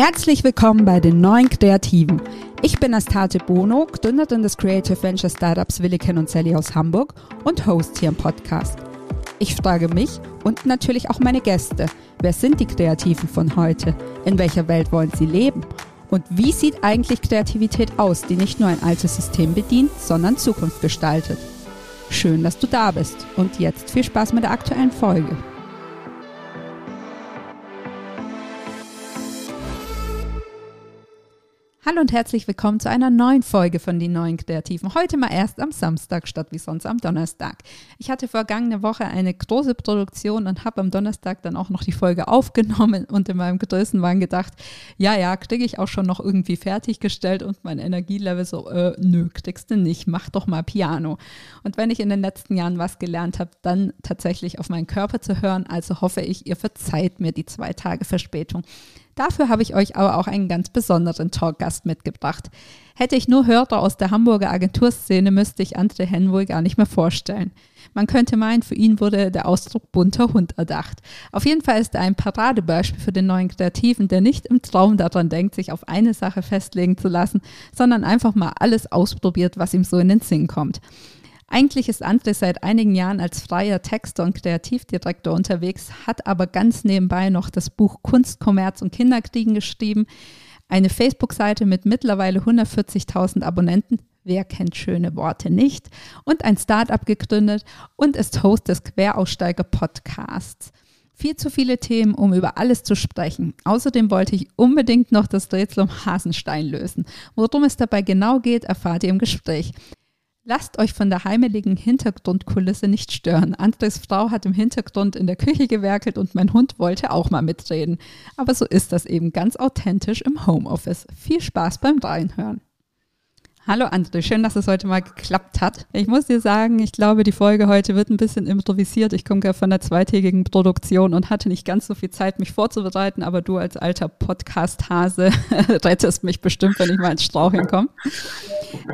Herzlich willkommen bei den neuen Kreativen. Ich bin Astate Bono, Gründerin des Creative Venture Startups Williken und Sally aus Hamburg und Host hier im Podcast. Ich frage mich und natürlich auch meine Gäste, wer sind die Kreativen von heute? In welcher Welt wollen sie leben? Und wie sieht eigentlich Kreativität aus, die nicht nur ein altes System bedient, sondern Zukunft gestaltet? Schön, dass du da bist und jetzt viel Spaß mit der aktuellen Folge. Hallo und herzlich willkommen zu einer neuen Folge von Die Neuen Kreativen. Heute mal erst am Samstag statt wie sonst am Donnerstag. Ich hatte vergangene Woche eine große Produktion und habe am Donnerstag dann auch noch die Folge aufgenommen und in meinem Größenwahn gedacht, ja, ja, kriege ich auch schon noch irgendwie fertiggestellt und mein Energielevel so, äh, nö, kriegst du nicht, mach doch mal Piano. Und wenn ich in den letzten Jahren was gelernt habe, dann tatsächlich auf meinen Körper zu hören. Also hoffe ich, ihr verzeiht mir die zwei Tage Verspätung. Dafür habe ich euch aber auch einen ganz besonderen Talkgast mitgebracht. Hätte ich nur Hörer aus der Hamburger Agenturszene, müsste ich André Henn wohl gar nicht mehr vorstellen. Man könnte meinen, für ihn wurde der Ausdruck bunter Hund erdacht. Auf jeden Fall ist er ein Paradebeispiel für den neuen Kreativen, der nicht im Traum daran denkt, sich auf eine Sache festlegen zu lassen, sondern einfach mal alles ausprobiert, was ihm so in den Sinn kommt. Eigentlich ist André seit einigen Jahren als freier Texter und Kreativdirektor unterwegs, hat aber ganz nebenbei noch das Buch Kunst, Kommerz und Kinderkriegen geschrieben, eine Facebook-Seite mit mittlerweile 140.000 Abonnenten, wer kennt schöne Worte nicht, und ein Startup gegründet und ist Host des Queraussteiger-Podcasts. Viel zu viele Themen, um über alles zu sprechen. Außerdem wollte ich unbedingt noch das Rätsel um Hasenstein lösen. Worum es dabei genau geht, erfahrt ihr im Gespräch. Lasst euch von der heimeligen Hintergrundkulisse nicht stören. Andres Frau hat im Hintergrund in der Küche gewerkelt und mein Hund wollte auch mal mitreden. Aber so ist das eben ganz authentisch im Homeoffice. Viel Spaß beim Reinhören. Hallo André, schön, dass es heute mal geklappt hat. Ich muss dir sagen, ich glaube, die Folge heute wird ein bisschen improvisiert. Ich komme gerade von der zweitägigen Produktion und hatte nicht ganz so viel Zeit, mich vorzubereiten, aber du als alter Podcast-Hase rettest mich bestimmt, wenn ich mal ins Straucheln komme.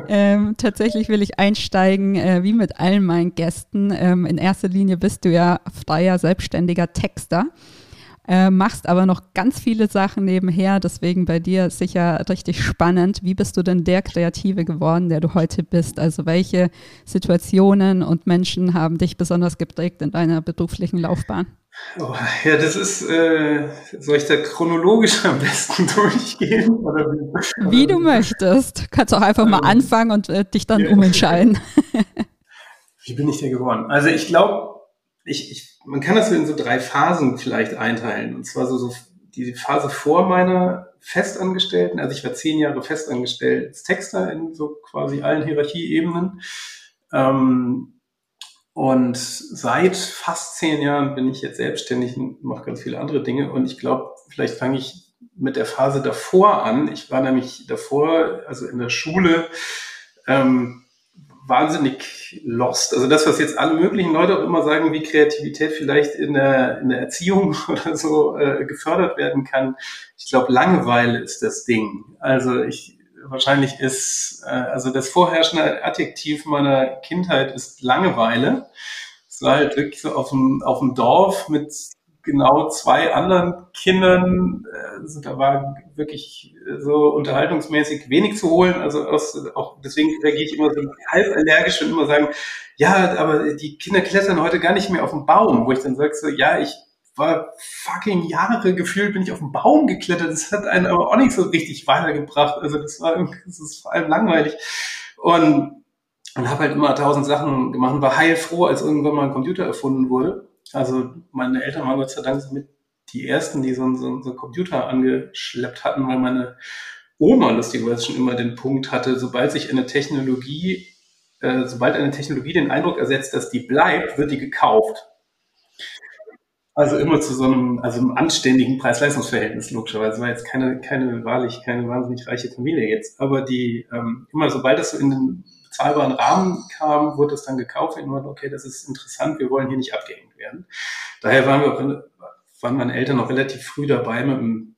Ähm, tatsächlich will ich einsteigen, äh, wie mit allen meinen Gästen. Ähm, in erster Linie bist du ja freier, selbstständiger Texter äh, machst aber noch ganz viele Sachen nebenher. Deswegen bei dir sicher richtig spannend. Wie bist du denn der Kreative geworden, der du heute bist? Also welche Situationen und Menschen haben dich besonders geprägt in deiner beruflichen Laufbahn? Oh, ja, das ist, äh, soll ich da chronologisch am besten durchgehen? Oder wie, wie du möchtest. Kannst auch einfach mal anfangen und äh, dich dann ja. umentscheiden. wie bin ich der geworden? Also ich glaube, ich, ich, man kann das in so drei Phasen vielleicht einteilen. Und zwar so, so die Phase vor meiner Festangestellten, also ich war zehn Jahre festangestellt als Texter in so quasi allen Hierarchieebenen. Ähm, und seit fast zehn Jahren bin ich jetzt selbstständig und mache ganz viele andere Dinge. Und ich glaube, vielleicht fange ich mit der Phase davor an. Ich war nämlich davor, also in der Schule, ähm, wahnsinnig lost. Also das, was jetzt alle möglichen Leute auch immer sagen, wie Kreativität vielleicht in der, in der Erziehung oder so äh, gefördert werden kann. Ich glaube, Langeweile ist das Ding. Also ich wahrscheinlich ist, äh, also das vorherrschende Adjektiv meiner Kindheit ist Langeweile. Es war halt wirklich so auf dem, auf dem Dorf mit genau zwei anderen Kindern, also da war wirklich so unterhaltungsmäßig wenig zu holen. Also aus, auch deswegen reagiere ich immer so halb allergisch und immer sagen, ja, aber die Kinder klettern heute gar nicht mehr auf den Baum, wo ich dann sage so, ja, ich war fucking Jahre gefühlt, bin ich auf den Baum geklettert. Das hat einen aber auch nicht so richtig weitergebracht. Also das war das ist vor allem langweilig. Und, und habe halt immer tausend Sachen gemacht und war heilfroh, als irgendwann mal ein Computer erfunden wurde. Also meine Eltern waren Gott sei Dank mit die ersten, die so, einen, so, einen Computer angeschleppt hatten, weil meine Oma lustigerweise schon immer den Punkt hatte, sobald sich eine Technologie, äh, sobald eine Technologie den Eindruck ersetzt, dass die bleibt, wird die gekauft. Also immer zu so einem, also einem anständigen Preis-Leistungs-Verhältnis, logischerweise. War jetzt keine, keine wahrlich, keine wahnsinnig reiche Familie jetzt. Aber die, ähm, immer sobald das so in den bezahlbaren Rahmen kam, wurde es dann gekauft. Und immer, okay, das ist interessant, wir wollen hier nicht abgehängt werden. Daher waren wir, waren meine Eltern noch relativ früh dabei mit dem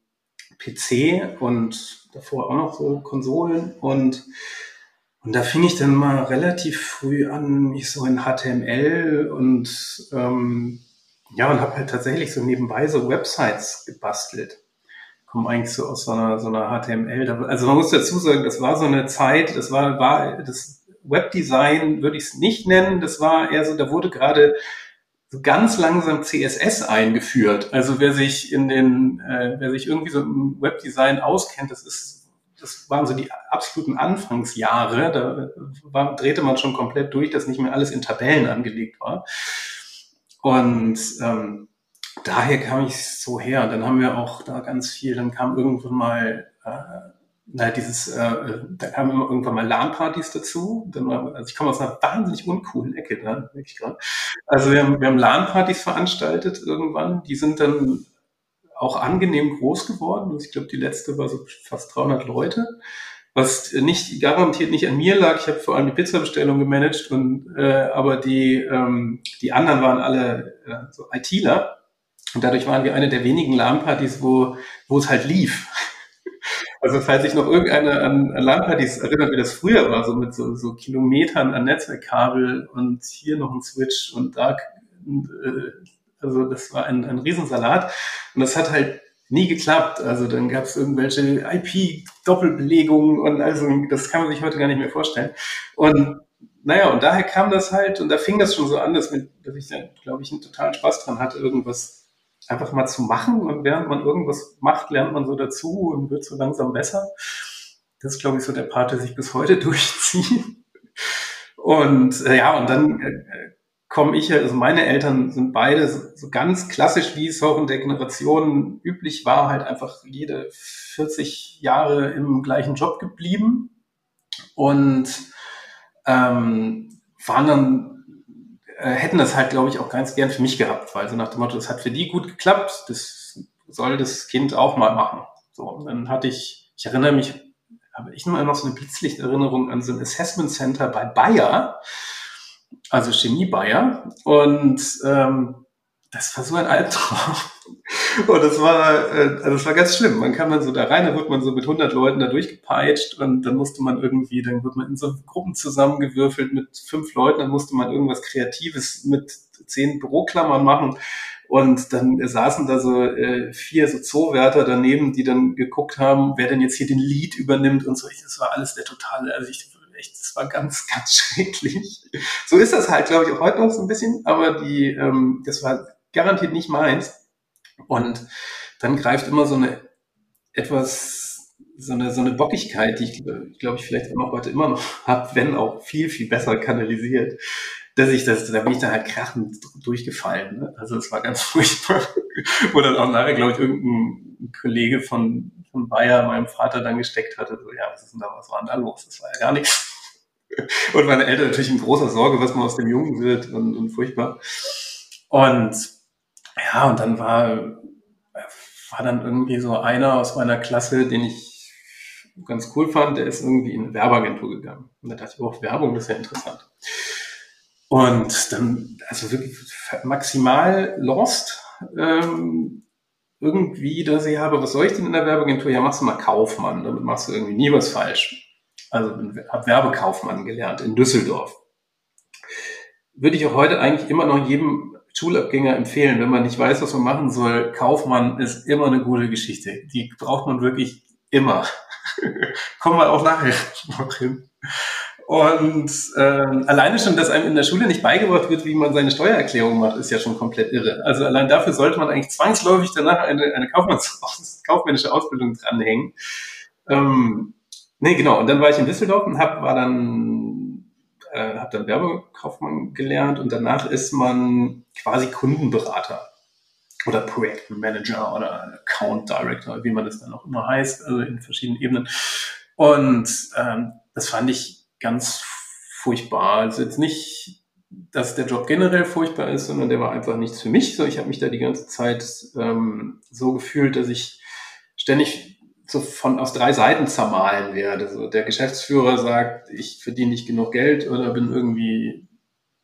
PC und davor auch noch so Konsolen und und da fing ich dann mal relativ früh an, mich so in HTML und ähm, ja, und habe halt tatsächlich so nebenbei so Websites gebastelt. komme eigentlich so aus so einer, so einer HTML. Also man muss dazu sagen, das war so eine Zeit, das war, war das Webdesign würde ich es nicht nennen. Das war eher so, da wurde gerade so ganz langsam CSS eingeführt. Also wer sich in den, äh, wer sich irgendwie so im Webdesign auskennt, das ist, das waren so die absoluten Anfangsjahre. Da war, drehte man schon komplett durch, dass nicht mehr alles in Tabellen angelegt war. Und ähm, daher kam ich so her. Dann haben wir auch da ganz viel, dann kam irgendwann mal äh, na, dieses, äh, da kamen immer irgendwann mal LAN-Partys dazu. Dann also ich komme aus einer wahnsinnig uncoolen Ecke da, wirklich gerade. Also wir haben, wir haben LAN-Partys veranstaltet irgendwann. Die sind dann auch angenehm groß geworden. Also ich glaube, die letzte war so fast 300 Leute. Was nicht garantiert nicht an mir lag. Ich habe vor allem die Pizzabestellung gemanagt und äh, aber die ähm, die anderen waren alle äh, so ITler und dadurch waren wir eine der wenigen LAN-Partys, wo wo es halt lief. Also falls sich noch irgendeiner an, an LAN-Partys erinnert, wie das früher war, so mit so, so Kilometern an Netzwerkkabel und hier noch ein Switch und da, äh, also das war ein, ein Riesensalat und das hat halt nie geklappt. Also dann gab es irgendwelche IP-Doppelbelegungen und also das kann man sich heute gar nicht mehr vorstellen. Und naja, und daher kam das halt und da fing das schon so an, dass, mit, dass ich dann, glaube ich, einen totalen Spaß dran hatte, irgendwas einfach mal zu machen. Und während man irgendwas macht, lernt man so dazu und wird so langsam besser. Das ist, glaube ich, so der Part, der sich bis heute durchzieht. Und äh, ja, und dann äh, komme ich, also meine Eltern sind beide so, so ganz klassisch, wie es auch in der Generation üblich war, halt einfach jede 40 Jahre im gleichen Job geblieben und ähm, waren dann äh, hätten das halt, glaube ich, auch ganz gern für mich gehabt, weil so nach dem Motto, das hat für die gut geklappt, das soll das Kind auch mal machen. So, und dann hatte ich, ich erinnere mich, habe ich nur noch so eine Blitzlichterinnerung an so ein Assessment Center bei Bayer, also Chemie Bayer. Und ähm, das war so ein Albtraum. Und das war, äh, also das war ganz schlimm. Man kam dann so da rein, da wurde man so mit 100 Leuten da durchgepeitscht und dann musste man irgendwie, dann wurde man in so Gruppen zusammengewürfelt mit fünf Leuten, dann musste man irgendwas Kreatives mit zehn Büroklammern machen. Und dann saßen da so äh, vier so Zoowärter daneben, die dann geguckt haben, wer denn jetzt hier den Lead übernimmt und so. Das war alles der totale, also ich echt, das war ganz, ganz schrecklich. So ist das halt, glaube ich, auch heute noch so ein bisschen, aber die, ähm, das war garantiert nicht meins. Und dann greift immer so eine etwas, so eine, so eine Bockigkeit, die ich, glaube ich, vielleicht immer heute immer noch habe, wenn auch viel, viel besser kanalisiert, dass ich das, da bin ich dann halt krachend durchgefallen. Ne? Also es war ganz furchtbar. Wo dann auch nachher, glaube ich, irgendein Kollege von, von Bayer meinem Vater dann gesteckt hatte, so, ja, was ist denn da, was war denn da los? Das war ja gar nichts. Und meine Eltern natürlich in großer Sorge, was man aus dem Jungen wird und, und furchtbar. Und ja, und dann war, war dann irgendwie so einer aus meiner Klasse, den ich ganz cool fand, der ist irgendwie in eine Werbeagentur gegangen. Und da dachte ich, oh, Werbung, das ist ja interessant. Und dann, also wirklich maximal lost, ähm, irgendwie, dass ich habe, was soll ich denn in der Werbeagentur? Ja, machst du mal Kaufmann, damit machst du irgendwie nie was falsch. Also habe Werbekaufmann gelernt in Düsseldorf. Würde ich auch heute eigentlich immer noch jedem Schulabgänger empfehlen, wenn man nicht weiß, was man machen soll. Kaufmann ist immer eine gute Geschichte. Die braucht man wirklich immer. Kommen wir auch nachher noch hin. Und äh, alleine schon, dass einem in der Schule nicht beigebracht wird, wie man seine Steuererklärung macht, ist ja schon komplett irre. Also allein dafür sollte man eigentlich zwangsläufig danach eine, eine Kaufmanns kaufmännische Ausbildung dranhängen. Ähm, nee, genau. Und dann war ich in Düsseldorf und hab, war dann äh, habe dann Werbekaufmann gelernt und danach ist man quasi Kundenberater oder Projektmanager oder Account Director, wie man das dann auch immer heißt, also in verschiedenen Ebenen. Und ähm, das fand ich ganz furchtbar. Also jetzt nicht, dass der Job generell furchtbar ist, sondern der war einfach nichts für mich. So, ich habe mich da die ganze Zeit ähm, so gefühlt, dass ich ständig so von aus drei Seiten zermahlen werde. So der Geschäftsführer sagt, ich verdiene nicht genug Geld oder bin irgendwie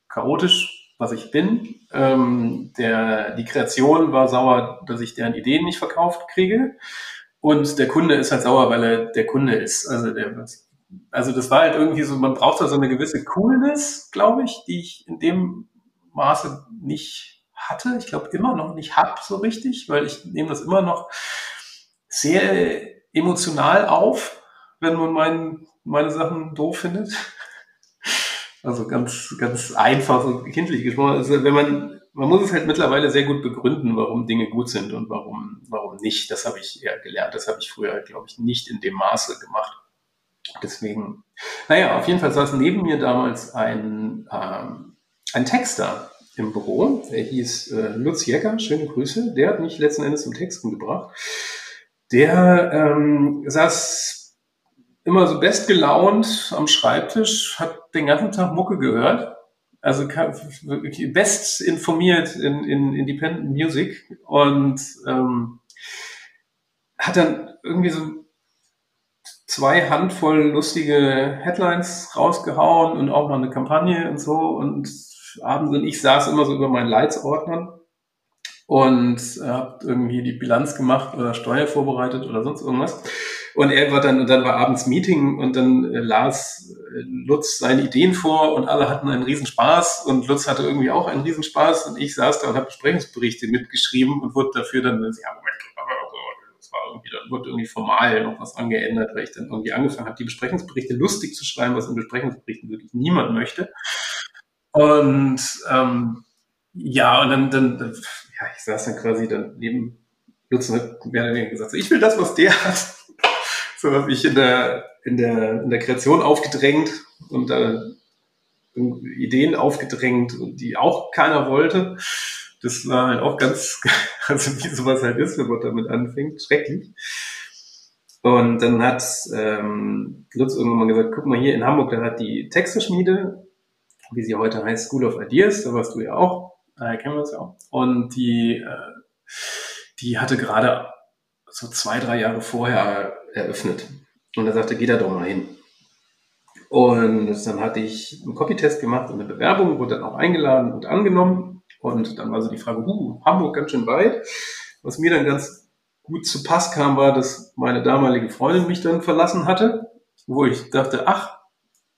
chaotisch, was ich bin. Ähm, der, die Kreation war sauer, dass ich deren Ideen nicht verkauft kriege. Und der Kunde ist halt sauer, weil er der Kunde ist. Also der, also das war halt irgendwie so, man braucht da so eine gewisse Coolness, glaube ich, die ich in dem Maße nicht hatte. Ich glaube immer noch nicht hab so richtig, weil ich nehme das immer noch sehr emotional auf, wenn man mein, meine Sachen doof findet. Also ganz, ganz einfach und kindlich gesprochen. Also wenn man, man muss es halt mittlerweile sehr gut begründen, warum Dinge gut sind und warum, warum nicht. Das habe ich eher gelernt. Das habe ich früher, glaube ich, nicht in dem Maße gemacht. Deswegen, naja, auf jeden Fall saß neben mir damals ein, ähm, ein Texter im Büro. Der hieß äh, Lutz Jecker, schöne Grüße. Der hat mich letzten Endes zum Texten gebracht. Der ähm, saß immer so bestgelaunt am Schreibtisch, hat den ganzen Tag Mucke gehört. Also best informiert in, in Independent Music und ähm, hat dann irgendwie so zwei Handvoll lustige Headlines rausgehauen und auch noch eine Kampagne und so. Und abends und ich saß immer so über meinen Leitsordnern und habe irgendwie die Bilanz gemacht oder Steuer vorbereitet oder sonst irgendwas. Und er war dann, und dann war abends Meeting und dann äh, las äh, Lutz seine Ideen vor und alle hatten einen Riesenspaß und Lutz hatte irgendwie auch einen Riesenspaß und ich saß da und habe Besprechungsberichte mitgeschrieben und wurde dafür dann, ja, Moment, das war irgendwie, dann wurde irgendwie formal noch was angeändert, weil ich dann irgendwie angefangen habe, die Besprechungsberichte lustig zu schreiben, was in Besprechungsberichten wirklich niemand möchte. Und ähm, ja, und dann, dann, ja, ich saß dann quasi dann neben Lutz und mehr oder weniger gesagt, so, ich will das, was der hat. So habe ich in der, in, der, in der Kreation aufgedrängt und äh, Ideen aufgedrängt, die auch keiner wollte. Das war halt auch ganz, also wie sowas halt ist, wenn man damit anfängt, schrecklich. Und dann hat ähm, Lutz irgendwann mal gesagt, guck mal hier in Hamburg, da hat die Texterschmiede, wie sie heute heißt, School of Ideas, da warst du ja auch, daher kennen wir uns ja auch. Und die, äh, die hatte gerade so zwei, drei Jahre vorher eröffnet. Und er sagte, geh da doch mal hin. Und dann hatte ich einen Copytest gemacht und eine Bewerbung, wurde dann auch eingeladen und angenommen. Und dann war so die Frage, uh, Hamburg ganz schön weit. Was mir dann ganz gut zu Pass kam, war, dass meine damalige Freundin mich dann verlassen hatte, wo ich dachte, ach,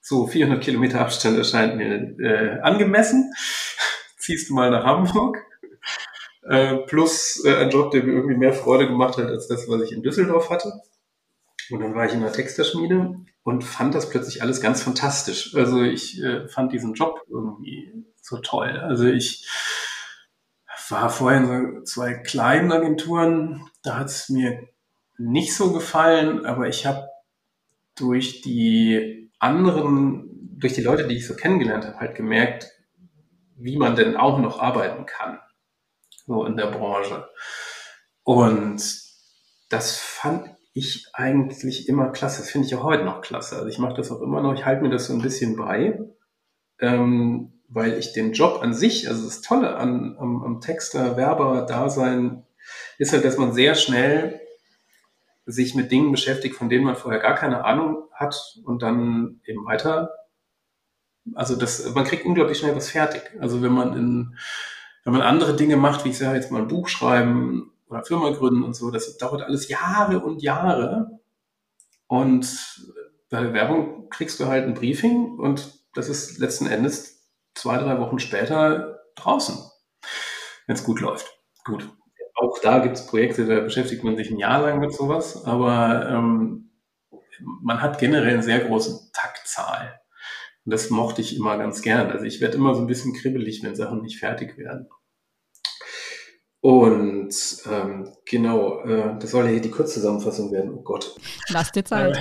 so 400 Kilometer Abstand erscheint mir äh, angemessen. Ziehst du mal nach Hamburg. Äh, plus äh, ein Job, der mir irgendwie mehr Freude gemacht hat als das, was ich in Düsseldorf hatte. Und dann war ich in der Texterschmiede und fand das plötzlich alles ganz fantastisch. Also ich äh, fand diesen Job irgendwie so toll. Also ich war vorher in so zwei kleinen Agenturen, da hat es mir nicht so gefallen, aber ich habe durch die anderen, durch die Leute, die ich so kennengelernt habe, halt gemerkt, wie man denn auch noch arbeiten kann so in der Branche. Und das fand ich eigentlich immer klasse. Das finde ich auch heute noch klasse. Also ich mache das auch immer noch. Ich halte mir das so ein bisschen bei, ähm, weil ich den Job an sich, also das Tolle an, am, am Texter, Werber, Dasein, ist halt, dass man sehr schnell sich mit Dingen beschäftigt, von denen man vorher gar keine Ahnung hat und dann eben weiter. Also das, man kriegt unglaublich schnell was fertig. Also wenn man in wenn man andere Dinge macht, wie ich sage jetzt mal ein Buch schreiben oder Firma gründen und so, das dauert alles Jahre und Jahre. Und bei der Werbung kriegst du halt ein Briefing und das ist letzten Endes zwei, drei Wochen später draußen, wenn es gut läuft. Gut. Auch da gibt es Projekte, da beschäftigt man sich ein Jahr lang mit sowas, aber ähm, man hat generell einen sehr großen Taktzahl. Und das mochte ich immer ganz gern. Also ich werde immer so ein bisschen kribbelig, wenn Sachen nicht fertig werden. Und ähm, genau, äh, das soll ja hier die Kurzzusammenfassung werden. Oh Gott. Lass dir Zeit.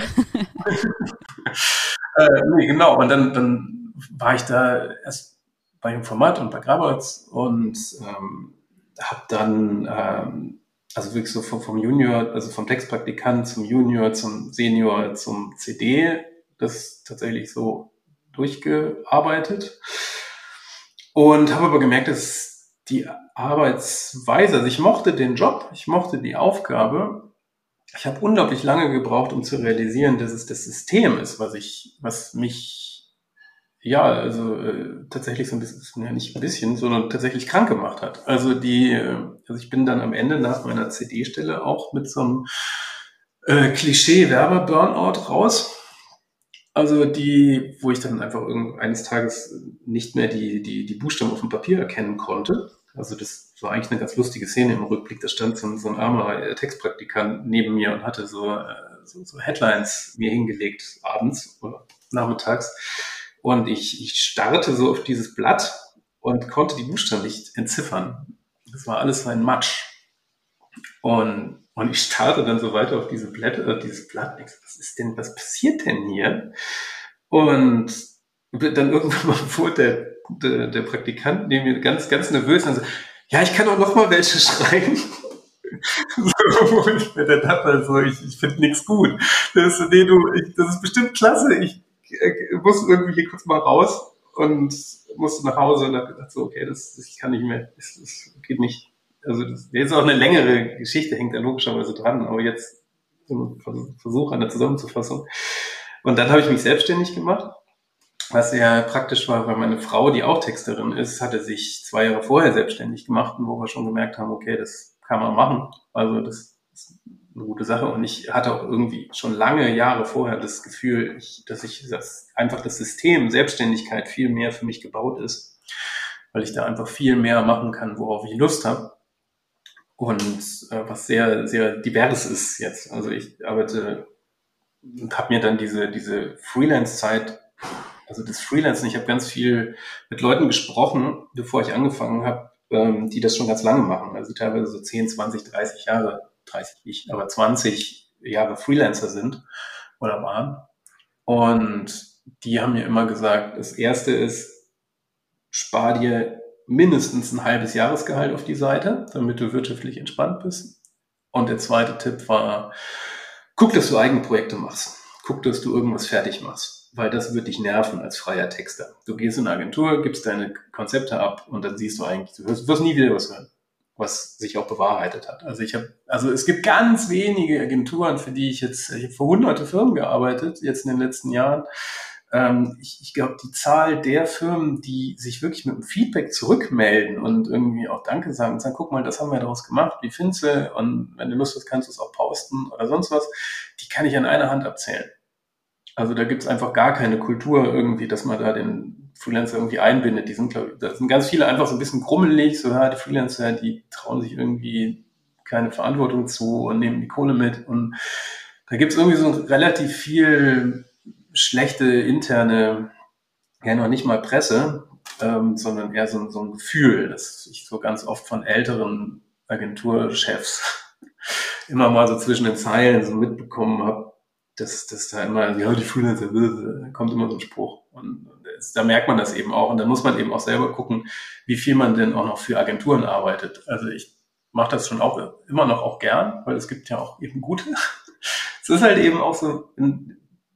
äh, nee, genau. Und dann, dann war ich da erst bei dem Format und bei Graberts und ähm, habe dann, ähm, also wirklich so vom, vom Junior, also vom Textpraktikant zum Junior, zum Senior, zum CD, das tatsächlich so durchgearbeitet und habe aber gemerkt, dass die Arbeitsweise, also ich mochte den Job, ich mochte die Aufgabe. Ich habe unglaublich lange gebraucht, um zu realisieren, dass es das System ist, was ich, was mich, ja, also äh, tatsächlich so ein bisschen, ja nicht ein bisschen, sondern tatsächlich krank gemacht hat. Also die, äh, also ich bin dann am Ende nach meiner CD-Stelle auch mit so einem äh, Klischee-Werber-Burnout raus also die, wo ich dann einfach eines Tages nicht mehr die, die, die Buchstaben auf dem Papier erkennen konnte. Also das war eigentlich eine ganz lustige Szene im Rückblick. Da stand so ein, so ein armer äh, Textpraktikant neben mir und hatte so, äh, so, so Headlines mir hingelegt abends oder nachmittags. Und ich, ich starrte so auf dieses Blatt und konnte die Buchstaben nicht entziffern. Das war alles so ein Matsch. Und, und ich starrte dann so weiter auf diese Blätter, dieses Blatt. Ich so, was ist denn, was passiert denn hier? Und dann irgendwann mal wurde der, der, der Praktikant neben mir ganz, ganz nervös und so, ja, ich kann auch noch mal welche schreiben. so, wo ich mir dann dachte, also, ich, ich finde nichts gut. Das, nee, du, ich, das ist bestimmt klasse. Ich äh, muss irgendwie hier kurz mal raus und musste nach Hause und habe gedacht, so, okay, das, das kann nicht mehr, das, das geht nicht. Also das, jetzt auch eine längere Geschichte, hängt da logischerweise dran, aber jetzt ein Versuch der Zusammenzufassung. Und dann habe ich mich selbstständig gemacht, was sehr praktisch war, weil meine Frau, die auch Texterin ist, hatte sich zwei Jahre vorher selbstständig gemacht und wo wir schon gemerkt haben, okay, das kann man machen. Also das ist eine gute Sache. Und ich hatte auch irgendwie schon lange Jahre vorher das Gefühl, dass ich das, einfach das System Selbstständigkeit viel mehr für mich gebaut ist, weil ich da einfach viel mehr machen kann, worauf ich Lust habe. Und äh, was sehr, sehr divers ist jetzt. Also ich arbeite und habe mir dann diese, diese Freelance-Zeit, also das Freelancen, ich habe ganz viel mit Leuten gesprochen, bevor ich angefangen habe, ähm, die das schon ganz lange machen. Also teilweise so 10, 20, 30 Jahre 30 nicht, aber 20 Jahre Freelancer sind oder waren. Und die haben mir immer gesagt, das erste ist, spar dir mindestens ein halbes Jahresgehalt auf die Seite, damit du wirtschaftlich entspannt bist. Und der zweite Tipp war, guck, dass du eigene Projekte machst. Guck, dass du irgendwas fertig machst, weil das wird dich nerven als freier Texter. Du gehst in eine Agentur, gibst deine Konzepte ab und dann siehst du eigentlich, du wirst, wirst nie wieder was hören was sich auch bewahrheitet hat. Also ich habe, also es gibt ganz wenige Agenturen, für die ich jetzt, ich habe für hunderte Firmen gearbeitet, jetzt in den letzten Jahren. Ähm, ich ich glaube, die Zahl der Firmen, die sich wirklich mit dem Feedback zurückmelden und irgendwie auch Danke sagen und sagen, guck mal, das haben wir daraus gemacht, wie findest du? Und wenn du Lust hast, kannst du es auch posten oder sonst was, die kann ich an einer Hand abzählen. Also da gibt es einfach gar keine Kultur irgendwie, dass man da den Freelancer irgendwie einbindet. Die sind, glaube ich, da sind ganz viele einfach so ein bisschen krummelig, so ja, die Freelancer, die trauen sich irgendwie keine Verantwortung zu und nehmen die Kohle mit. Und da gibt es irgendwie so relativ viel schlechte interne, ja noch nicht mal Presse, ähm, sondern eher so, so ein Gefühl, das ich so ganz oft von älteren Agenturchefs immer mal so zwischen den Zeilen so mitbekommen habe, dass, dass da immer, ja, die Freelancer, kommt immer so ein Spruch. Und da merkt man das eben auch. Und dann muss man eben auch selber gucken, wie viel man denn auch noch für Agenturen arbeitet. Also ich mache das schon auch immer noch auch gern, weil es gibt ja auch eben gute. es ist halt eben auch so,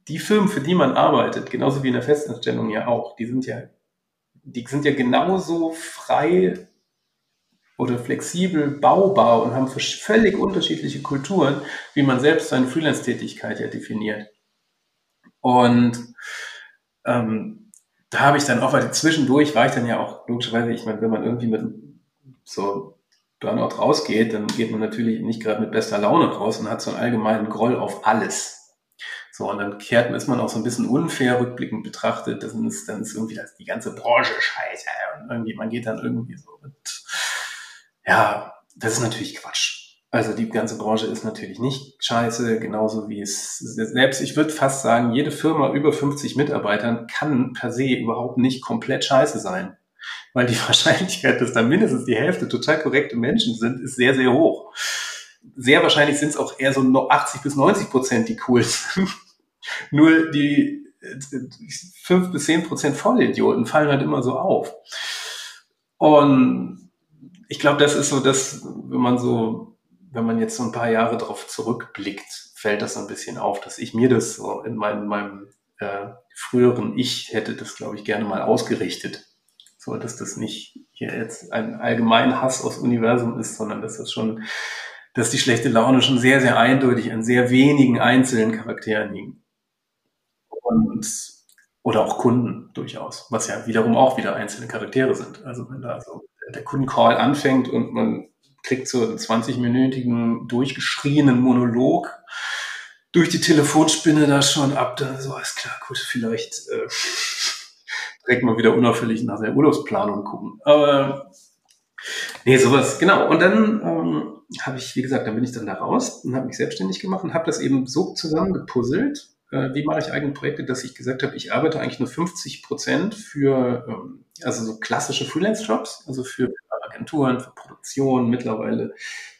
die Firmen, für die man arbeitet, genauso wie in der Festanstellung ja auch, die sind ja, die sind ja genauso frei oder flexibel baubar und haben völlig unterschiedliche Kulturen, wie man selbst seine Freelance-Tätigkeit ja definiert. Und ähm, da habe ich dann auch, weil zwischendurch war ich dann ja auch logischerweise, ich meine, wenn man irgendwie mit so Burnout rausgeht, dann geht man natürlich nicht gerade mit bester Laune raus und hat so einen allgemeinen Groll auf alles. So, und dann kehrt, ist man auch so ein bisschen unfair rückblickend betrachtet. Das ist, dann ist irgendwie das, die ganze Branche scheiße. Und irgendwie, man geht dann irgendwie so mit, ja, das ist natürlich Quatsch. Also die ganze Branche ist natürlich nicht scheiße, genauso wie es selbst, ich würde fast sagen, jede Firma über 50 Mitarbeitern kann per se überhaupt nicht komplett scheiße sein. Weil die Wahrscheinlichkeit, dass da mindestens die Hälfte total korrekte Menschen sind, ist sehr, sehr hoch. Sehr wahrscheinlich sind es auch eher so 80 bis 90 Prozent, die cool sind. Nur die 5 bis 10 Prozent Vollidioten fallen halt immer so auf. Und ich glaube, das ist so das, wenn man so wenn man jetzt so ein paar Jahre darauf zurückblickt, fällt das so ein bisschen auf, dass ich mir das so in meinem, meinem äh, früheren Ich hätte das, glaube ich, gerne mal ausgerichtet. So, dass das nicht hier jetzt ein allgemein Hass aufs Universum ist, sondern dass das schon, dass die schlechte Laune schon sehr, sehr eindeutig an sehr wenigen einzelnen Charakteren liegt. Und, oder auch Kunden durchaus, was ja wiederum auch wieder einzelne Charaktere sind. Also wenn da so der Kundencall anfängt und man kriegt so einen 20-minütigen durchgeschrienen Monolog durch die Telefonspinne da schon ab. Dann so, alles klar, gut, vielleicht äh, direkt mal wieder unauffällig nach der Urlaubsplanung gucken. Aber Nee, sowas, genau. Und dann ähm, habe ich, wie gesagt, dann bin ich dann da raus und habe mich selbstständig gemacht und habe das eben so zusammengepuzzelt, äh, wie mache ich eigene Projekte, dass ich gesagt habe, ich arbeite eigentlich nur 50 Prozent für, ähm, also so klassische Freelance-Jobs, also für Agenturen, für Produktion, mittlerweile,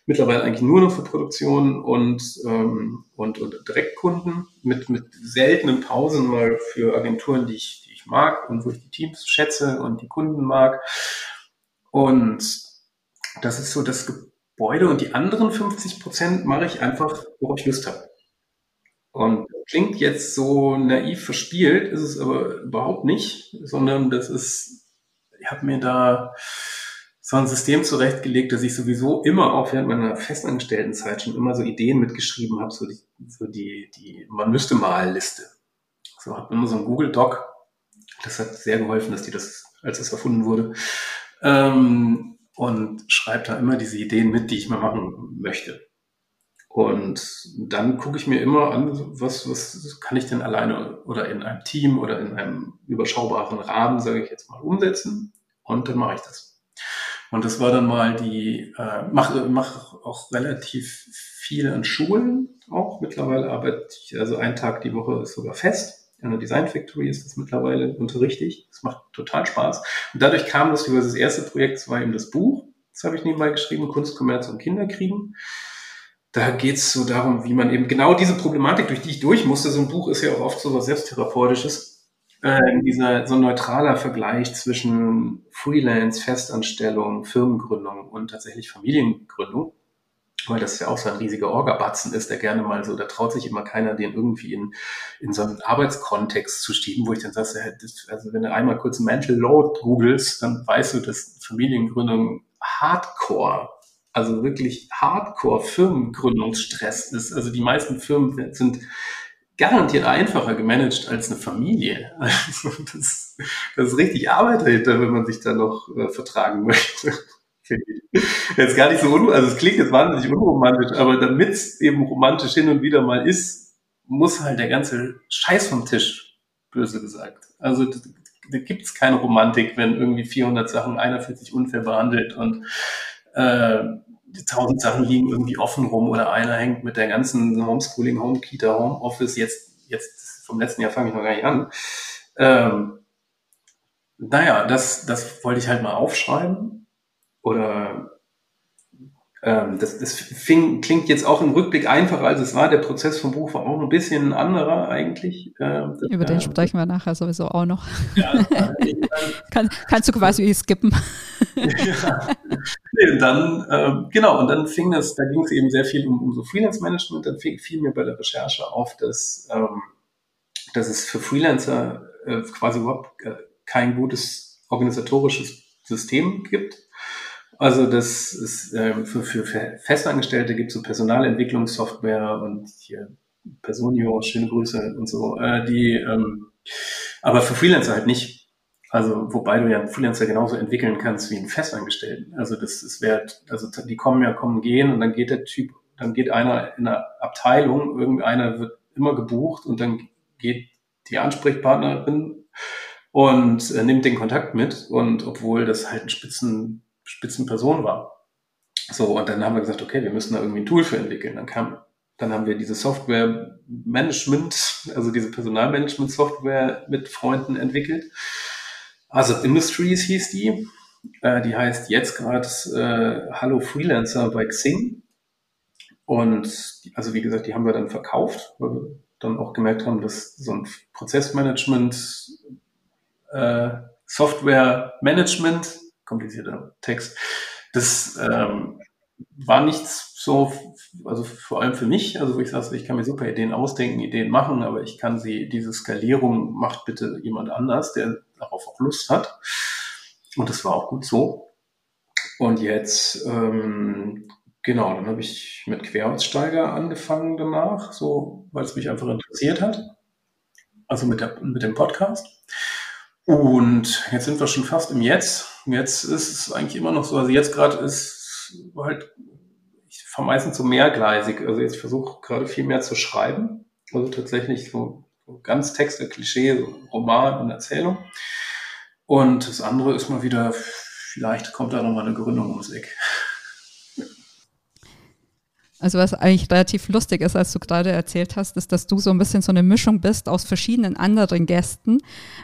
mittlerweile eigentlich nur noch für Produktion und, ähm, und, und Direktkunden mit, mit seltenen Pausen mal für Agenturen, die ich, die ich mag und wo ich die Teams schätze und die Kunden mag. Und das ist so das Gebäude und die anderen 50 Prozent mache ich einfach, worauf ich Lust habe. Und klingt jetzt so naiv verspielt, ist es aber überhaupt nicht, sondern das ist, ich habe mir da so ein System zurechtgelegt, dass ich sowieso immer auch während meiner festangestellten Zeit schon immer so Ideen mitgeschrieben habe, so die, so die, die man müsste mal Liste. So habe immer so ein Google Doc. Das hat sehr geholfen, dass die das, als es erfunden wurde. Ähm, und schreibe da immer diese Ideen mit, die ich mal machen möchte. Und dann gucke ich mir immer an, was, was kann ich denn alleine oder in einem Team oder in einem überschaubaren Rahmen, sage ich jetzt mal, umsetzen. Und dann mache ich das. Und das war dann mal die, äh, mache mach auch relativ viel an Schulen auch. Mittlerweile arbeite ich, also ein Tag die Woche ist sogar fest. In der Design Factory ist das mittlerweile unterrichtig. Das macht total Spaß. Und dadurch kam das, das erste Projekt, das war eben das Buch. Das habe ich nebenbei geschrieben, Kunst, Kommerz und Kinderkriegen da geht es so darum, wie man eben genau diese Problematik, durch die ich durch musste, so ein Buch ist ja auch oft so was Selbsttherapeutisches, äh, dieser so ein neutraler Vergleich zwischen Freelance, Festanstellung, Firmengründung und tatsächlich Familiengründung, weil das ja auch so ein riesiger Orgabatzen ist, der gerne mal so, da traut sich immer keiner, den irgendwie in, in so einen Arbeitskontext zu schieben, wo ich dann sage, also wenn du einmal kurz Mental Load googelst, dann weißt du, dass Familiengründung Hardcore also wirklich Hardcore-Firmengründungsstress ist. Also die meisten Firmen sind garantiert einfacher gemanagt als eine Familie. Also das, das ist richtig Arbeit dahinter, wenn man sich da noch äh, vertragen möchte. Jetzt gar nicht so un also es klingt jetzt wahnsinnig unromantisch, aber damit es eben romantisch hin und wieder mal ist, muss halt der ganze Scheiß vom Tisch, böse gesagt. Also da, gibt es keine Romantik, wenn irgendwie 400 Sachen einer fühlt sich unfair behandelt und äh, tausend Sachen liegen irgendwie offen rum oder einer hängt mit der ganzen Homeschooling, Homekita, Homeoffice, jetzt, jetzt vom letzten Jahr fange ich noch gar nicht an. Ähm, naja, das, das wollte ich halt mal aufschreiben. Oder das, das fing, klingt jetzt auch im Rückblick einfacher, als es war. Der Prozess vom Buch war auch ein bisschen ein anderer eigentlich. Ähm, Über den sprechen wir nachher sowieso auch noch. Ja, Kann, kannst du quasi skippen. ja. Nee, und dann, ähm, genau, und dann fing das, da ging es eben sehr viel um, um so Freelance-Management. Dann fiel, fiel mir bei der Recherche auf, dass, ähm, dass es für Freelancer äh, quasi überhaupt äh, kein gutes organisatorisches System gibt also das ist äh, für, für Festangestellte gibt es so Personalentwicklungssoftware und hier Personio, schöne Grüße und so, äh, die ähm, aber für Freelancer halt nicht. Also wobei du ja einen Freelancer genauso entwickeln kannst wie einen Festangestellten. Also das ist wert, also die kommen ja, kommen, gehen und dann geht der Typ, dann geht einer in einer Abteilung, irgendeiner wird immer gebucht und dann geht die Ansprechpartnerin und äh, nimmt den Kontakt mit und obwohl das halt ein Spitzen Spitzenperson war. So, und dann haben wir gesagt, okay, wir müssen da irgendwie ein Tool für entwickeln. Dann kam, dann haben wir diese Software Management, also diese Personalmanagement Software mit Freunden entwickelt. Also Industries hieß die. Äh, die heißt jetzt gerade äh, Hallo Freelancer bei Xing. Und also wie gesagt, die haben wir dann verkauft, weil wir dann auch gemerkt haben, dass so ein Prozessmanagement, äh, Software Management komplizierter Text. Das ähm, war nichts so, also vor allem für mich, also wo ich sage, ich kann mir super Ideen ausdenken, Ideen machen, aber ich kann sie, diese Skalierung macht bitte jemand anders, der darauf auch Lust hat. Und das war auch gut so. Und jetzt, ähm, genau, dann habe ich mit Queraussteiger angefangen danach, so, weil es mich einfach interessiert hat. Also mit, der, mit dem Podcast. Und jetzt sind wir schon fast im Jetzt. Jetzt ist es eigentlich immer noch so, also jetzt gerade ist halt, ich fahre meistens so mehrgleisig. Also jetzt versuche gerade viel mehr zu schreiben. Also tatsächlich so, so ganz Texte, Klischee, so Roman und Erzählung. Und das andere ist mal wieder vielleicht kommt da nochmal eine Gründung ums Eck. Also was eigentlich relativ lustig ist, als du gerade erzählt hast, ist, dass du so ein bisschen so eine Mischung bist aus verschiedenen anderen Gästen.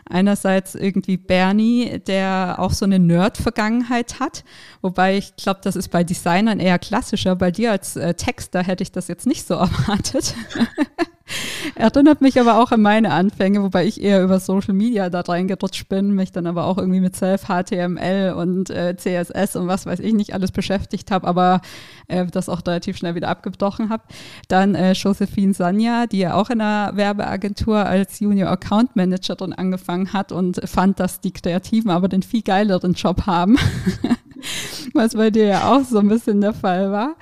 Einerseits irgendwie Bernie, der auch so eine Nerd-Vergangenheit hat, wobei ich glaube, das ist bei Designern eher klassischer. Bei dir als äh, Texter hätte ich das jetzt nicht so erwartet. Erinnert mich aber auch an meine Anfänge, wobei ich eher über Social Media da reingerutscht bin, mich dann aber auch irgendwie mit Self, HTML und äh, CSS und was weiß ich nicht alles beschäftigt habe, aber äh, das auch relativ schnell wieder abgebrochen habe. Dann äh, Josephine Sanja, die ja auch in einer Werbeagentur als Junior Account Managerin angefangen hat und fand, dass die Kreativen aber den viel geileren Job haben. was bei dir ja auch so ein bisschen der Fall war.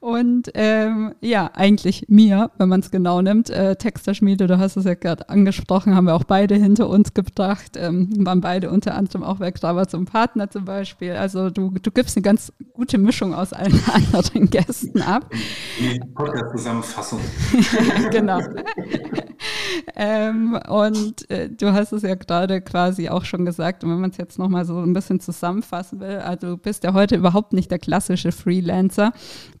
Und ähm, ja, eigentlich mir, wenn man es genau nimmt. Äh, Texterschmiede, du hast es ja gerade angesprochen, haben wir auch beide hinter uns gebracht. Ähm, waren beide unter anderem auch bei Grava zum Partner zum Beispiel. Also du, du gibst eine ganz gute Mischung aus allen anderen Gästen ab. Die Podcast-Zusammenfassung. genau. ähm, und äh, du hast es ja gerade quasi auch schon gesagt, und wenn man es jetzt nochmal so ein bisschen zusammenfassen will, also du bist ja heute überhaupt nicht der klassische Freelancer,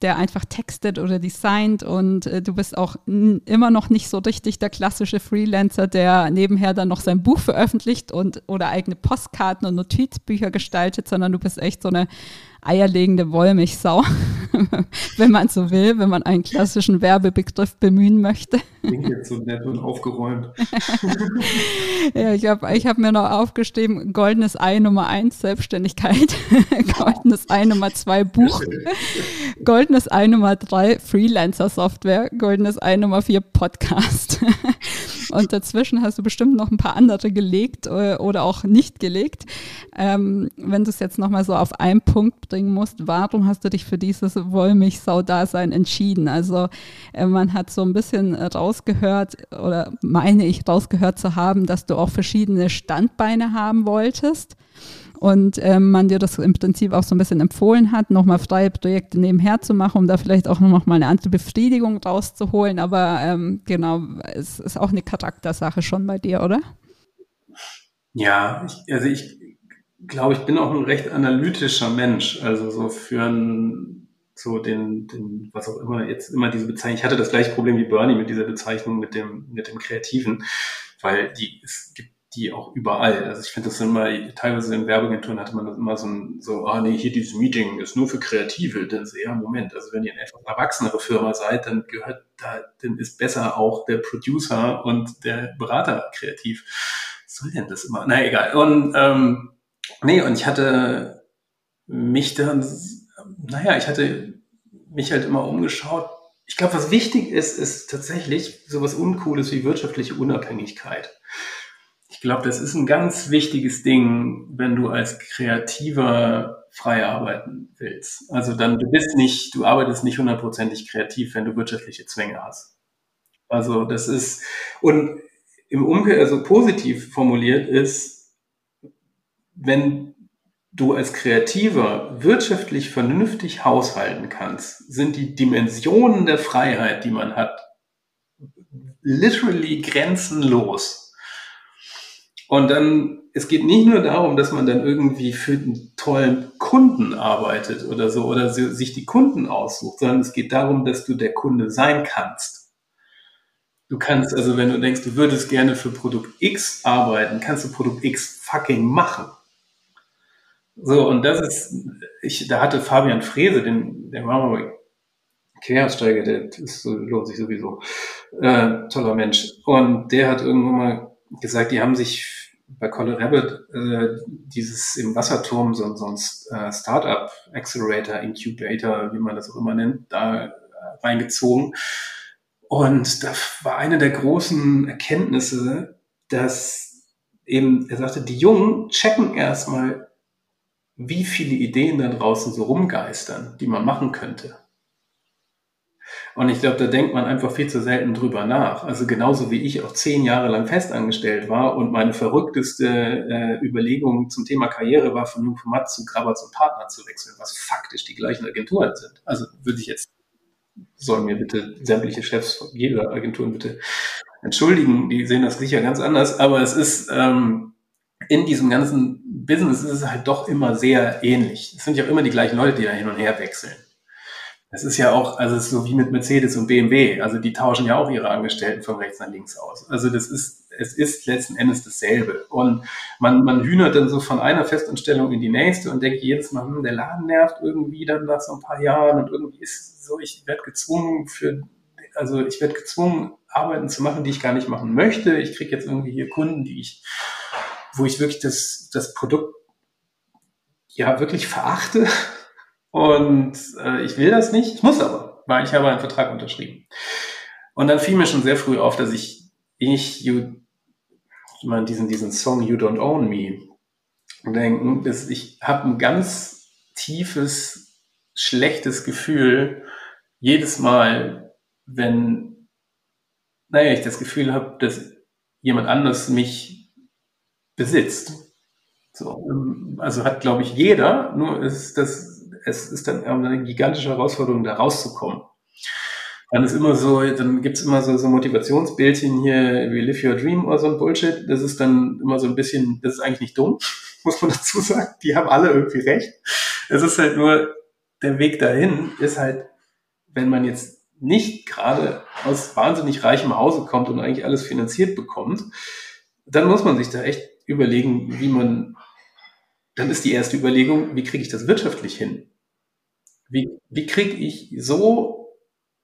der einfach textet oder designt und äh, du bist auch immer noch nicht so richtig der klassische Freelancer, der nebenher dann noch sein Buch veröffentlicht und oder eigene Postkarten und Notizbücher gestaltet, sondern du bist echt so eine eierlegende Wollmilchsau, wenn man so will, wenn man einen klassischen Werbebegriff bemühen möchte. Klingt jetzt so nett und aufgeräumt. ja, ich habe ich hab mir noch aufgeschrieben, goldenes Ei Nummer eins Selbstständigkeit, goldenes Ei Nummer zwei Buch, goldenes Ei Nummer drei Freelancer-Software, goldenes Ei Nummer vier Podcast. Und dazwischen hast du bestimmt noch ein paar andere gelegt äh, oder auch nicht gelegt. Ähm, wenn du es jetzt nochmal so auf einen Punkt bringen musst, warum hast du dich für dieses Wollmilchsau-Dasein entschieden? Also äh, man hat so ein bisschen rausgehört oder meine ich rausgehört zu haben, dass du auch verschiedene Standbeine haben wolltest und ähm, man dir das im Prinzip auch so ein bisschen empfohlen hat, nochmal freie Projekte nebenher zu machen, um da vielleicht auch noch mal eine andere Befriedigung rauszuholen. Aber ähm, genau, es ist auch eine Charaktersache schon bei dir, oder? Ja, ich, also ich glaube, ich bin auch ein recht analytischer Mensch. Also so für ein, so den, den, was auch immer, jetzt immer diese Bezeichnung. Ich hatte das gleiche Problem wie Bernie mit dieser Bezeichnung mit dem, mit dem Kreativen, weil die, es gibt die auch überall. Also ich finde das immer, teilweise in Werbeagenturen hatte man das immer so, ein, so, ah nee, hier dieses Meeting ist nur für Kreative. Dann ist ja, Moment, also wenn ihr eine etwas erwachsenere Firma seid, dann gehört da, dann ist besser auch der Producer und der Berater kreativ. Was soll denn das immer? Na egal. Und ähm, nee, und ich hatte mich dann, naja, ich hatte mich halt immer umgeschaut. Ich glaube, was wichtig ist, ist tatsächlich sowas Uncooles wie wirtschaftliche Unabhängigkeit. Ich glaube, das ist ein ganz wichtiges Ding, wenn du als Kreativer frei arbeiten willst. Also dann, du bist nicht, du arbeitest nicht hundertprozentig kreativ, wenn du wirtschaftliche Zwänge hast. Also das ist, und im Umkehr, also positiv formuliert ist, wenn du als Kreativer wirtschaftlich vernünftig haushalten kannst, sind die Dimensionen der Freiheit, die man hat, literally grenzenlos. Und dann, es geht nicht nur darum, dass man dann irgendwie für einen tollen Kunden arbeitet oder so oder sich die Kunden aussucht, sondern es geht darum, dass du der Kunde sein kannst. Du kannst, also wenn du denkst, du würdest gerne für Produkt X arbeiten, kannst du Produkt X fucking machen. So, und das ist, ich, da hatte Fabian Frese, den, der war mal Queraussteiger, der ist, lohnt sich sowieso, äh, toller Mensch. Und der hat irgendwann mal gesagt, die haben sich bei Colin Rabbit äh, dieses im Wasserturm so, so ein äh, Startup Accelerator, Incubator, wie man das auch immer nennt, da äh, reingezogen. Und da war eine der großen Erkenntnisse, dass eben, er sagte, die Jungen checken erstmal, wie viele Ideen da draußen so rumgeistern, die man machen könnte. Und ich glaube, da denkt man einfach viel zu selten drüber nach. Also genauso wie ich auch zehn Jahre lang festangestellt war und meine verrückteste äh, Überlegung zum Thema Karriere war, von Jungformat zu Grabber zum Partner zu wechseln, was faktisch die gleichen Agenturen sind. Also würde ich jetzt, sollen mir bitte sämtliche Chefs jeder Agenturen bitte entschuldigen, die sehen das sicher ganz anders, aber es ist, ähm, in diesem ganzen Business ist es halt doch immer sehr ähnlich. Es sind ja auch immer die gleichen Leute, die da hin und her wechseln. Es ist ja auch, also es ist so wie mit Mercedes und BMW. Also die tauschen ja auch ihre Angestellten von rechts nach links aus. Also das ist, es ist letzten Endes dasselbe. Und man, man hühnert dann so von einer Festanstellung in die nächste und denkt jedes Mal, hm, der Laden nervt irgendwie dann nach so ein paar Jahren und irgendwie ist so, ich werde gezwungen für, also ich werde gezwungen, Arbeiten zu machen, die ich gar nicht machen möchte. Ich kriege jetzt irgendwie hier Kunden, die ich, wo ich wirklich das, das Produkt ja wirklich verachte und äh, ich will das nicht, ich muss aber, weil ich habe einen Vertrag unterschrieben. Und dann fiel mir schon sehr früh auf, dass ich ich, you, ich meine, diesen, diesen Song You Don't Own Me denken, dass ich habe ein ganz tiefes, schlechtes Gefühl jedes Mal, wenn, naja, ich das Gefühl habe, dass jemand anders mich besitzt. So, also hat, glaube ich, jeder, nur ist das es ist dann eine gigantische Herausforderung, da rauszukommen. Dann ist immer so, dann gibt's immer so, so Motivationsbildchen hier, wie Live Your Dream oder so ein Bullshit. Das ist dann immer so ein bisschen, das ist eigentlich nicht dumm, muss man dazu sagen. Die haben alle irgendwie recht. Es ist halt nur, der Weg dahin ist halt, wenn man jetzt nicht gerade aus wahnsinnig reichem Hause kommt und eigentlich alles finanziert bekommt, dann muss man sich da echt überlegen, wie man, dann ist die erste Überlegung, wie kriege ich das wirtschaftlich hin? Wie, wie kriege ich so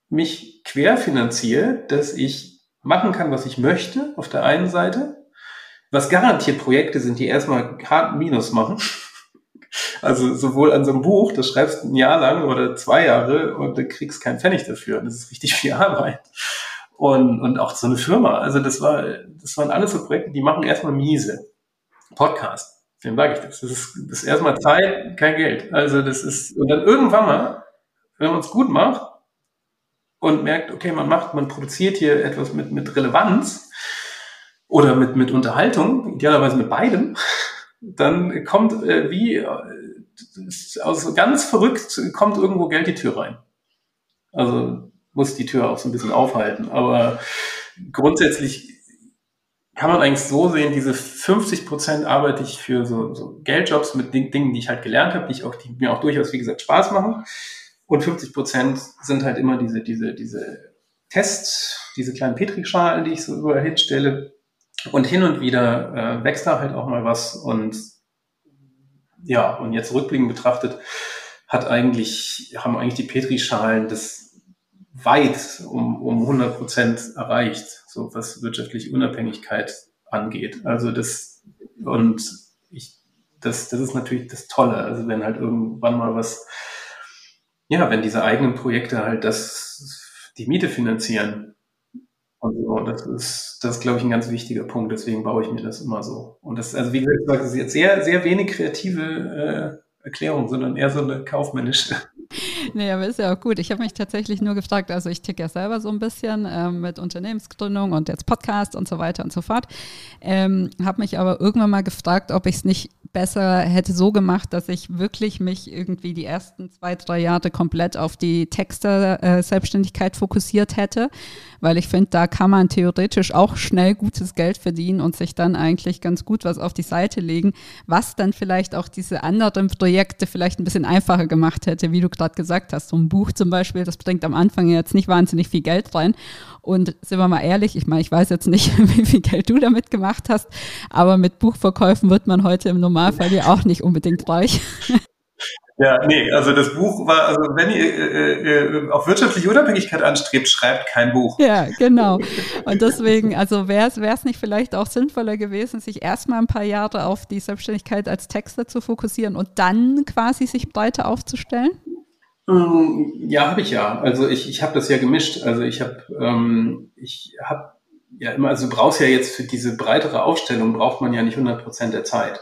mich querfinanziert, dass ich machen kann, was ich möchte, auf der einen Seite, was garantiert Projekte sind, die erstmal hart Minus machen. Also sowohl an so einem Buch, das schreibst ein Jahr lang oder zwei Jahre und du kriegst keinen Pfennig dafür. Das ist richtig viel Arbeit. Und, und auch so eine Firma. Also das war, das waren alles so Projekte, die machen erstmal miese. Podcast. Dem sage ich das. Das ist, das ist erstmal Zeit, kein Geld. Also das ist, und dann irgendwann mal, wenn man es gut macht und merkt, okay, man macht, man produziert hier etwas mit, mit Relevanz oder mit, mit Unterhaltung, idealerweise mit beidem, dann kommt äh, wie äh, aus ganz verrückt kommt irgendwo Geld die Tür rein. Also muss die Tür auch so ein bisschen aufhalten. Aber grundsätzlich kann man eigentlich so sehen, diese 50 Prozent arbeite ich für so, so Geldjobs mit Dingen, die ich halt gelernt habe, die, ich auch, die mir auch durchaus, wie gesagt, Spaß machen. Und 50 Prozent sind halt immer diese, diese, diese Tests, diese kleinen Petrischalen, die ich so überall hinstelle. Und hin und wieder äh, wächst da halt auch mal was. Und ja, und jetzt rückblickend betrachtet, hat eigentlich, haben eigentlich die Petrischalen das weit um, um 100 Prozent erreicht so was wirtschaftliche Unabhängigkeit angeht. Also das, und ich, das, das ist natürlich das Tolle. Also wenn halt irgendwann mal was, ja, wenn diese eigenen Projekte halt das, die Miete finanzieren. Und so, das ist, das ist, glaube ich, ein ganz wichtiger Punkt. Deswegen baue ich mir das immer so. Und das, also wie gesagt, das ist jetzt sehr, sehr wenig kreative äh, Erklärung, sondern eher so eine kaufmännische. Nee, aber ist ja auch gut. Ich habe mich tatsächlich nur gefragt, also ich ticke ja selber so ein bisschen ähm, mit Unternehmensgründung und jetzt Podcast und so weiter und so fort. Ähm, habe mich aber irgendwann mal gefragt, ob ich es nicht besser hätte so gemacht, dass ich wirklich mich irgendwie die ersten zwei, drei Jahre komplett auf die Texter-Selbstständigkeit äh, fokussiert hätte, weil ich finde, da kann man theoretisch auch schnell gutes Geld verdienen und sich dann eigentlich ganz gut was auf die Seite legen, was dann vielleicht auch diese anderen Projekte vielleicht ein bisschen einfacher gemacht hätte, wie du gerade gesagt hast. So ein Buch zum Beispiel, das bringt am Anfang jetzt nicht wahnsinnig viel Geld rein. Und sind wir mal ehrlich, ich meine, ich weiß jetzt nicht, wie viel Geld du damit gemacht hast, aber mit Buchverkäufen wird man heute im Normalfall ja auch nicht unbedingt reich. Ja, nee, also das Buch war, also wenn ihr äh, äh, auf wirtschaftliche Unabhängigkeit anstrebt, schreibt kein Buch. Ja, genau. Und deswegen, also wäre es nicht vielleicht auch sinnvoller gewesen, sich erstmal ein paar Jahre auf die Selbstständigkeit als Texter zu fokussieren und dann quasi sich breiter aufzustellen? Ähm, ja, habe ich ja. Also ich, ich habe das ja gemischt. Also ich habe ähm, ich habe ja immer, also du brauchst ja jetzt für diese breitere Aufstellung braucht man ja nicht 100 Prozent der Zeit.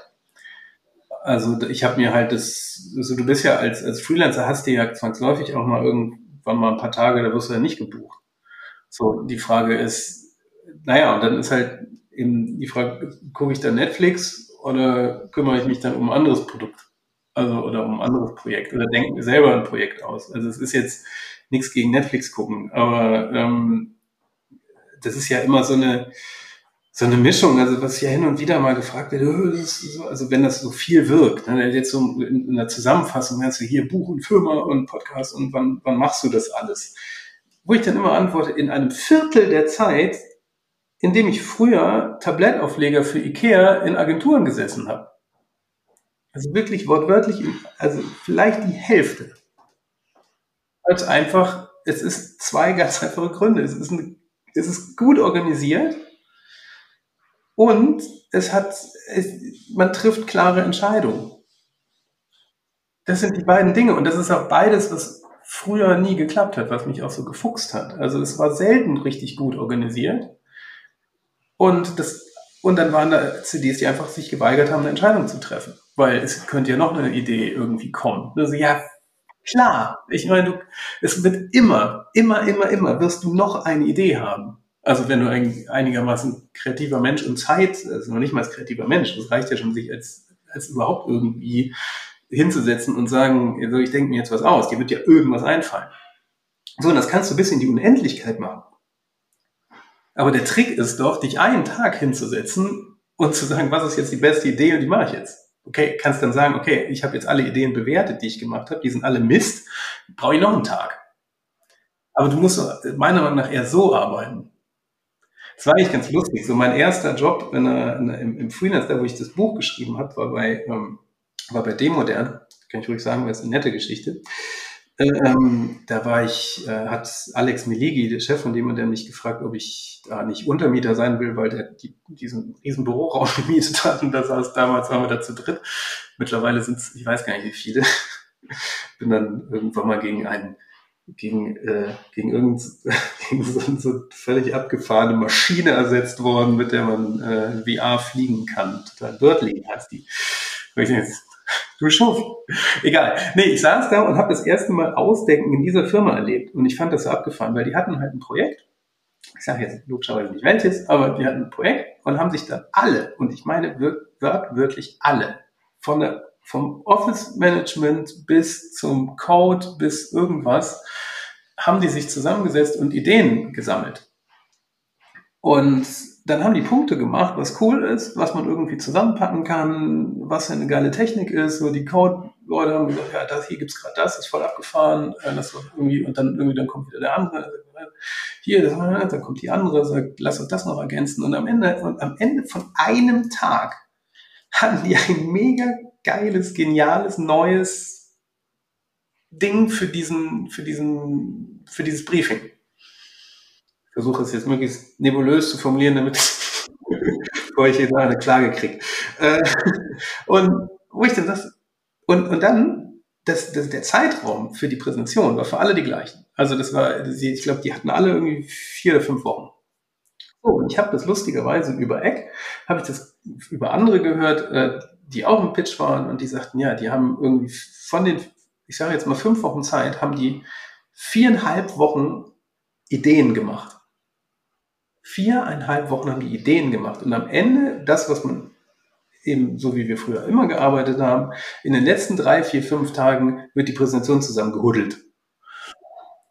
Also ich habe mir halt das, also du bist ja als, als Freelancer hast du ja zwangsläufig auch mal irgendwann mal ein paar Tage, da wirst du ja nicht gebucht. So, die Frage ist, naja, und dann ist halt eben die Frage, gucke ich dann Netflix oder kümmere ich mich dann um ein anderes Produkt? also oder um ein anderes Projekt oder denken selber ein Projekt aus. Also es ist jetzt nichts gegen Netflix gucken, aber ähm, das ist ja immer so eine so eine Mischung, also was ja hin und wieder mal gefragt wird, so, also wenn das so viel wirkt, ne, jetzt so in, in der Zusammenfassung hast du hier Buch und Firma und Podcast und wann, wann machst du das alles? Wo ich dann immer antworte, in einem Viertel der Zeit, in dem ich früher Tablettaufleger für Ikea in Agenturen gesessen habe. Also wirklich wortwörtlich, also vielleicht die Hälfte. Als einfach, es ist zwei ganz einfache Gründe. Es ist, eine, es ist gut organisiert und es hat, es, man trifft klare Entscheidungen. Das sind die beiden Dinge. Und das ist auch beides, was früher nie geklappt hat, was mich auch so gefuchst hat. Also es war selten richtig gut organisiert. Und das, und dann waren da CDs, die einfach sich geweigert haben, eine Entscheidung zu treffen. Weil es könnte ja noch eine Idee irgendwie kommen. Also ja, klar. Ich meine, du, es wird immer, immer, immer, immer wirst du noch eine Idee haben. Also wenn du ein einigermaßen kreativer Mensch und Zeit, also noch nicht mal als kreativer Mensch, das reicht ja schon, sich als, als überhaupt irgendwie hinzusetzen und sagen, also ich denke mir jetzt was aus, dir wird ja irgendwas einfallen. So, und das kannst du bis in die Unendlichkeit machen. Aber der Trick ist doch, dich einen Tag hinzusetzen und zu sagen, was ist jetzt die beste Idee und die mache ich jetzt. Okay, kannst dann sagen, okay, ich habe jetzt alle Ideen bewertet, die ich gemacht habe, die sind alle Mist, brauche ich noch einen Tag. Aber du musst meiner Meinung nach eher so arbeiten. Das war eigentlich ganz lustig. So mein erster Job in, in, im, im Freelance, da wo ich das Buch geschrieben habe, war bei, ähm, war bei Demodern. Kann ich ruhig sagen, weil es eine nette Geschichte. Ähm, da war ich, äh, hat Alex Miligi, der Chef von Demodern, mich gefragt, ob ich da nicht Untermieter sein will, weil der die, diesen riesen Büroraum gemietet hat und da saß damals waren wir da zu dritt. Mittlerweile sind es, ich weiß gar nicht wie viele. Bin dann irgendwann mal gegen einen gegen, äh, gegen irgend gegen so, so völlig abgefahrene Maschine ersetzt worden, mit der man äh, VR fliegen kann. Total Birdling heißt die. Du Schuft. Egal. Nee, ich saß da und habe das erste Mal Ausdenken in dieser Firma erlebt. Und ich fand das so abgefahren, weil die hatten halt ein Projekt. Ich sage jetzt logischerweise nicht welches, aber die hatten ein Projekt und haben sich dann alle, und ich meine wirklich alle, von der vom Office Management bis zum Code bis irgendwas, haben die sich zusammengesetzt und Ideen gesammelt. Und dann haben die Punkte gemacht, was cool ist, was man irgendwie zusammenpacken kann, was eine geile Technik ist. So die Code-Leute haben gesagt, ja, das, hier gibt's gerade das, ist voll abgefahren, äh, das irgendwie, und dann irgendwie, dann kommt wieder der andere, hier, das, dann kommt die andere, sagt, lass uns das noch ergänzen. Und am Ende, und am Ende von einem Tag hatten die ein mega geiles, geniales, neues Ding für diesen, für diesen, für dieses Briefing. Ich versuche es jetzt möglichst nebulös zu formulieren, damit bevor ich jetzt eine Klage kriege. Äh, und wo ich dann das, und, und dann, das, das, der Zeitraum für die Präsentation war für alle die gleichen. Also das war, ich glaube, die hatten alle irgendwie vier oder fünf Wochen. So, und ich habe das lustigerweise über Eck, habe ich das über andere gehört, äh, die auch im Pitch waren und die sagten, ja, die haben irgendwie von den, ich sage jetzt mal fünf Wochen Zeit, haben die viereinhalb Wochen Ideen gemacht. Viereinhalb Wochen haben die Ideen gemacht. Und am Ende, das, was man eben so wie wir früher immer gearbeitet haben, in den letzten drei, vier, fünf Tagen wird die Präsentation zusammengehuddelt.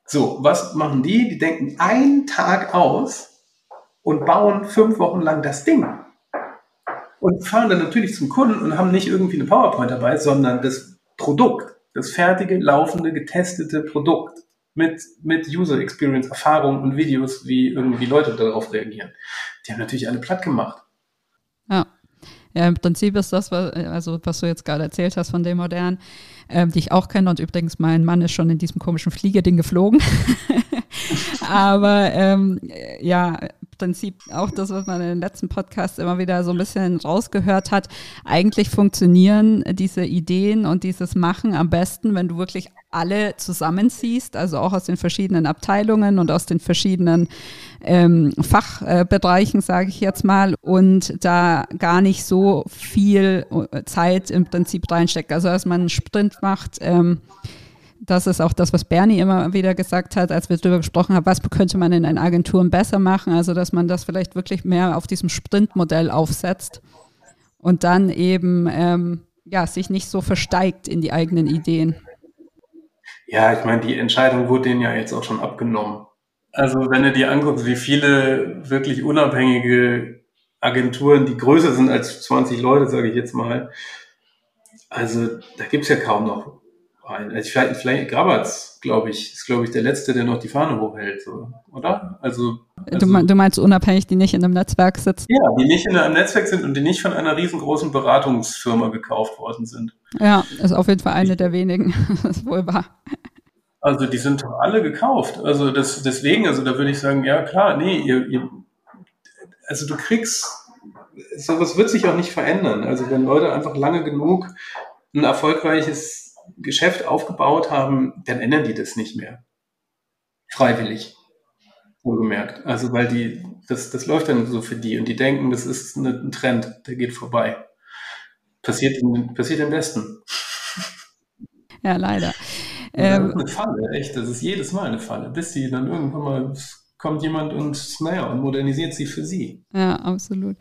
So, was machen die? Die denken einen Tag aus und bauen fünf Wochen lang das Ding und fahren dann natürlich zum Kunden und haben nicht irgendwie eine PowerPoint dabei, sondern das Produkt, das fertige, laufende, getestete Produkt mit, mit User Experience, Erfahrungen und Videos, wie irgendwie Leute darauf reagieren. Die haben natürlich alle platt gemacht. Ja. Ja, im Prinzip ist das, was, also was du jetzt gerade erzählt hast von dem Modern, ähm, die ich auch kenne. Und übrigens, mein Mann ist schon in diesem komischen Fliegerding geflogen. Aber ähm, ja, Prinzip auch das, was man in den letzten Podcasts immer wieder so ein bisschen rausgehört hat. Eigentlich funktionieren diese Ideen und dieses Machen am besten, wenn du wirklich alle zusammenziehst, also auch aus den verschiedenen Abteilungen und aus den verschiedenen ähm, Fachbereichen, sage ich jetzt mal, und da gar nicht so viel äh, Zeit im Prinzip reinsteckt. Also als man einen Sprint macht, ähm, das ist auch das, was Bernie immer wieder gesagt hat, als wir darüber gesprochen haben, was könnte man in den Agenturen besser machen. Also, dass man das vielleicht wirklich mehr auf diesem Sprintmodell aufsetzt und dann eben ähm, ja, sich nicht so versteigt in die eigenen Ideen. Ja, ich meine, die Entscheidung wurde denen ja jetzt auch schon abgenommen. Also, wenn du dir anguckst, wie viele wirklich unabhängige Agenturen, die größer sind als 20 Leute, sage ich jetzt mal. Also da gibt's ja kaum noch einen. Also vielleicht, vielleicht Grabatz, glaube ich, ist, glaube ich, der Letzte, der noch die Fahne hochhält, so, oder? Also, also du, du, meinst unabhängig, die nicht in einem Netzwerk sitzen? Ja, die nicht in einem Netzwerk sind und die nicht von einer riesengroßen Beratungsfirma gekauft worden sind. Ja, ist auf jeden Fall eine der wenigen, das ist wohl wahr. Also die sind doch alle gekauft. Also das, deswegen, also da würde ich sagen, ja klar, nee, ihr, ihr also du kriegst, sowas wird sich auch nicht verändern. Also wenn Leute einfach lange genug ein erfolgreiches Geschäft aufgebaut haben, dann ändern die das nicht mehr. Freiwillig. Wohlgemerkt. Also weil die, das, das läuft dann so für die und die denken, das ist ein Trend, der geht vorbei. Passiert, im, passiert im Besten. Ja, leider. das ist eine Falle, echt. Das ist jedes Mal eine Falle, bis sie dann irgendwann mal kommt jemand und, naja, und modernisiert sie für sie. Ja, absolut.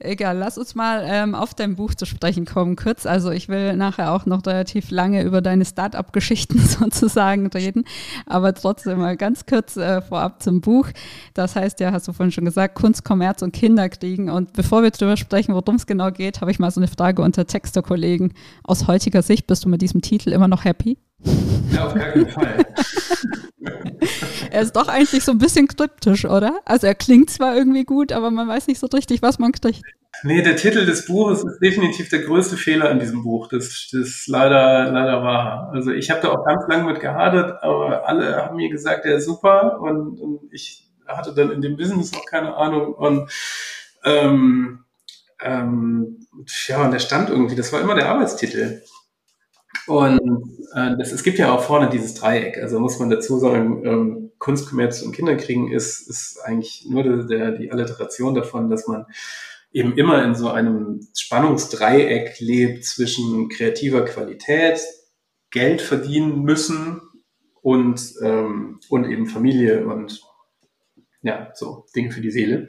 Egal, lass uns mal ähm, auf dein Buch zu sprechen kommen, kurz. Also ich will nachher auch noch relativ lange über deine Start-up-Geschichten sozusagen reden, aber trotzdem mal ganz kurz äh, vorab zum Buch. Das heißt ja, hast du vorhin schon gesagt, Kunst, Kommerz und Kinderkriegen. Und bevor wir darüber sprechen, worum es genau geht, habe ich mal so eine Frage unter Texterkollegen. Aus heutiger Sicht bist du mit diesem Titel immer noch happy? Ja, auf gar keinen Fall. er ist doch eigentlich so ein bisschen kryptisch, oder? Also er klingt zwar irgendwie gut, aber man weiß nicht so richtig, was man kriegt. Nee, der Titel des Buches ist definitiv der größte Fehler in diesem Buch. Das, ist leider, leider wahr. Also ich habe da auch ganz lange mit gehadert, aber alle haben mir gesagt, der ist super und, und ich hatte dann in dem Business noch keine Ahnung und ähm, ähm, ja, und der stand irgendwie, das war immer der Arbeitstitel. Und äh, das, es gibt ja auch vorne dieses Dreieck. Also muss man dazu sagen, ähm, Kunst, Kommerz und Kinderkriegen ist, ist eigentlich nur der, der, die Alliteration davon, dass man eben immer in so einem Spannungsdreieck lebt zwischen kreativer Qualität, Geld verdienen müssen und, ähm, und eben Familie und ja, so Dinge für die Seele.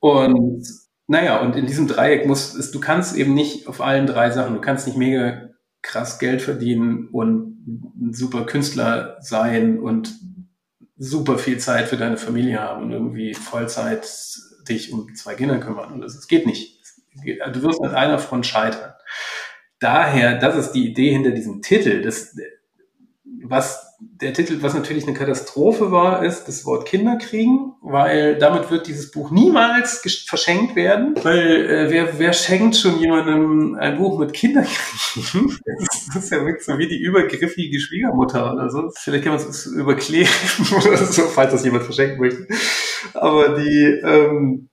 Und naja, und in diesem Dreieck muss, ist, du kannst eben nicht auf allen drei Sachen, du kannst nicht mega krass Geld verdienen und ein super Künstler sein und super viel Zeit für deine Familie haben und irgendwie Vollzeit dich um zwei Kinder kümmern. Und das, das geht nicht. Du wirst mit einer Front scheitern. Daher, das ist die Idee hinter diesem Titel. Das, was der Titel, was natürlich eine Katastrophe war, ist das Wort Kinderkriegen, weil damit wird dieses Buch niemals verschenkt werden, weil äh, wer, wer schenkt schon jemandem ein Buch mit Kinderkriegen? Das ist ja wirklich so wie die übergriffige Schwiegermutter oder so. Vielleicht kann man es überkleben oder so, falls das jemand verschenken möchte. Aber die, ähm,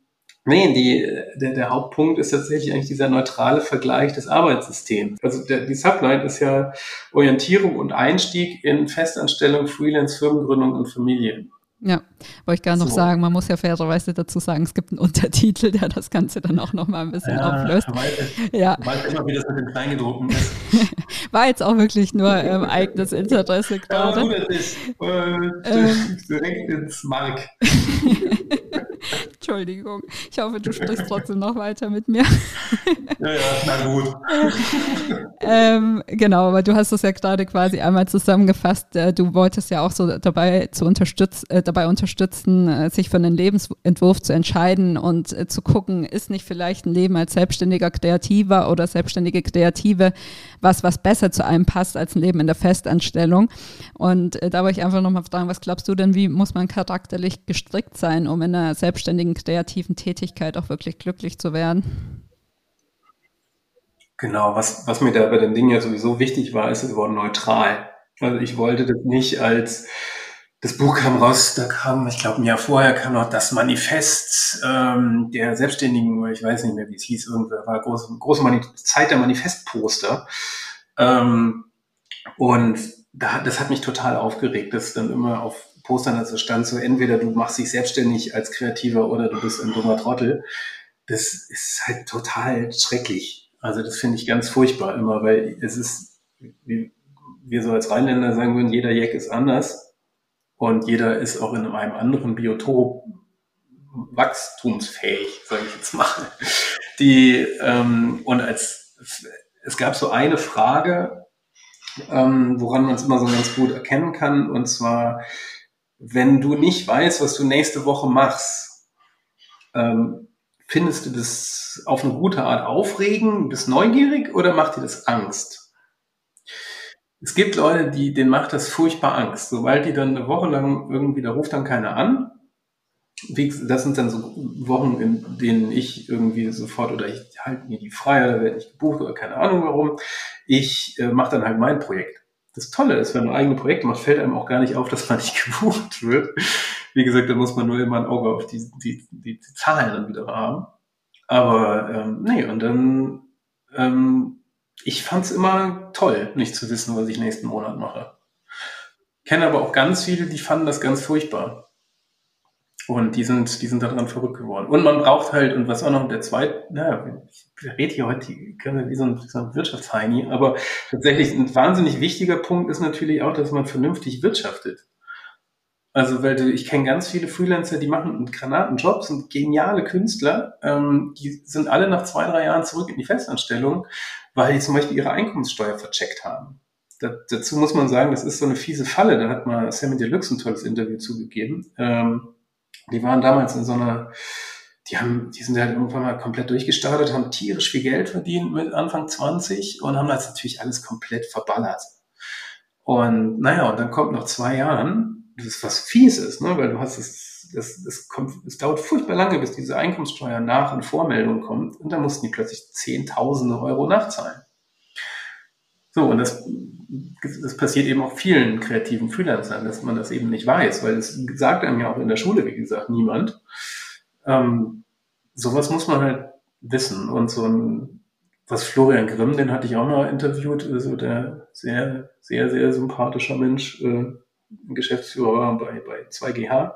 Nee, die, der, der Hauptpunkt ist tatsächlich eigentlich dieser neutrale Vergleich des Arbeitssystems. Also der, die Subline ist ja Orientierung und Einstieg in Festanstellung, Freelance, Firmengründung und Familie. Ja, wollte ich gerne noch so. sagen, man muss ja fairerweise dazu sagen, es gibt einen Untertitel, der das Ganze dann auch noch mal ein bisschen ja, auflöst. Weil, ja. Weiß immer, wie das mit dem Kleingedruckten ist. War jetzt auch wirklich nur ähm, eigenes Interesse gerade. Ja, gut, das ist, äh, ähm, direkt ins Mark. Entschuldigung. Ich hoffe, du sprichst trotzdem noch weiter mit mir. ja, ja, na gut. ähm, genau, aber du hast das ja gerade quasi einmal zusammengefasst. Äh, du wolltest ja auch so dabei zu unterstützen, äh, dabei unterstützen, äh, sich für einen Lebensentwurf zu entscheiden und äh, zu gucken, ist nicht vielleicht ein Leben als selbstständiger Kreativer oder selbstständige Kreative was, was besser zu einem passt als ein Leben in der Festanstellung. Und äh, da wollte ich einfach nochmal fragen, was glaubst du denn, wie muss man charakterlich gestrickt sein, um in einer selbstständigen kreativen Tätigkeit auch wirklich glücklich zu werden? Genau, was, was mir da bei dem Ding ja sowieso wichtig war, ist das Wort neutral. Also ich wollte das nicht als, das Buch kam raus, da kam, ich glaube, ein Jahr vorher kam noch das Manifest ähm, der Selbstständigen, ich weiß nicht mehr, wie es hieß, irgendwer war große, große Zeit der Manifestposter. Ähm, und da, das hat mich total aufgeregt, dass dann immer auf Postern also stand so, entweder du machst dich selbstständig als Kreativer oder du bist ein dummer Trottel. Das ist halt total schrecklich. Also das finde ich ganz furchtbar immer, weil es ist, wie wir so als Rheinländer sagen würden, jeder Jack ist anders und jeder ist auch in einem anderen Biotop wachstumsfähig, sage ich jetzt mal. Die ähm, und als es gab so eine Frage, ähm, woran man es immer so ganz gut erkennen kann, und zwar wenn du nicht weißt, was du nächste Woche machst, ähm, Findest du das auf eine gute Art aufregend, bist neugierig oder macht dir das Angst? Es gibt Leute, die, denen macht das furchtbar Angst. Sobald die dann eine Woche lang irgendwie, da ruft dann keiner an. Das sind dann so Wochen, in denen ich irgendwie sofort oder ich halte mir die frei oder werde nicht gebucht oder keine Ahnung warum. Ich äh, mache dann halt mein Projekt. Das Tolle ist, wenn man eigene Projekte macht, fällt einem auch gar nicht auf, dass man nicht gebucht wird. Wie gesagt, da muss man nur immer ein Auge auf die, die, die, die Zahlen dann wieder haben. Aber ähm, nee, und dann, ähm, ich fand es immer toll, nicht zu wissen, was ich nächsten Monat mache. Kenne aber auch ganz viele, die fanden das ganz furchtbar. Und die sind, die sind daran verrückt geworden. Und man braucht halt, und was auch noch der zweite, na, ich rede hier heute wie so ein, so ein Wirtschaftsheini, aber tatsächlich ein wahnsinnig wichtiger Punkt ist natürlich auch, dass man vernünftig wirtschaftet. Also, weil du, ich kenne ganz viele Freelancer, die machen einen Granatenjob, sind geniale Künstler, ähm, die sind alle nach zwei, drei Jahren zurück in die Festanstellung, weil die zum Beispiel ihre Einkommenssteuer vercheckt haben. Da, dazu muss man sagen, das ist so eine fiese Falle. Da hat mal Sammy Deluxe ein tolles Interview zugegeben. Ähm, die waren damals in so einer, die haben, die sind halt irgendwann mal komplett durchgestartet, haben tierisch viel Geld verdient mit Anfang 20 und haben das natürlich alles komplett verballert. Und naja, und dann kommt nach zwei Jahren das ist was fies ist, ne? weil du hast es, das, das kommt, es dauert furchtbar lange, bis diese Einkommenssteuer nach und Vormeldung kommt und dann mussten die plötzlich Zehntausende Euro nachzahlen. So, und das, das passiert eben auch vielen kreativen Freelancern, dass man das eben nicht weiß, weil es sagt einem ja auch in der Schule, wie gesagt, niemand. Ähm, sowas muss man halt wissen. Und so ein, was Florian Grimm, den hatte ich auch mal interviewt, also der sehr, sehr, sehr sympathischer Mensch, äh, Geschäftsführer bei, bei 2GH.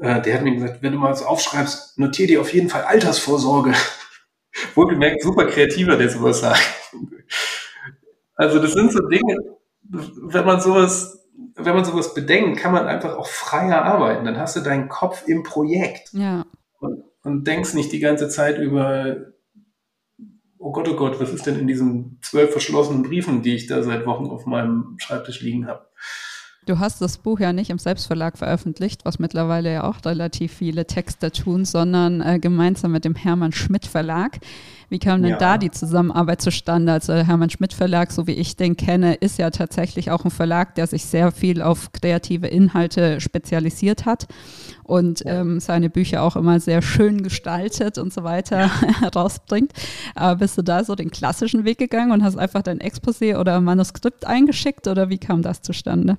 Äh, der hat mir gesagt, wenn du mal so aufschreibst, notier dir auf jeden Fall Altersvorsorge. Wohlgemerkt, super kreativer, der sowas sagt. Also das sind so Dinge, wenn man sowas, wenn man sowas bedenkt, kann man einfach auch freier arbeiten. Dann hast du deinen Kopf im Projekt. Ja. Und, und denkst nicht die ganze Zeit über, oh Gott, oh Gott, was ist denn in diesen zwölf verschlossenen Briefen, die ich da seit Wochen auf meinem Schreibtisch liegen habe. Du hast das Buch ja nicht im Selbstverlag veröffentlicht, was mittlerweile ja auch relativ viele Texte tun, sondern äh, gemeinsam mit dem Hermann Schmidt Verlag. Wie kam denn ja. da die Zusammenarbeit zustande? Also der Hermann Schmidt Verlag, so wie ich den kenne, ist ja tatsächlich auch ein Verlag, der sich sehr viel auf kreative Inhalte spezialisiert hat und ja. ähm, seine Bücher auch immer sehr schön gestaltet und so weiter ja. herausbringt. Aber bist du da so den klassischen Weg gegangen und hast einfach dein Exposé oder Manuskript eingeschickt oder wie kam das zustande?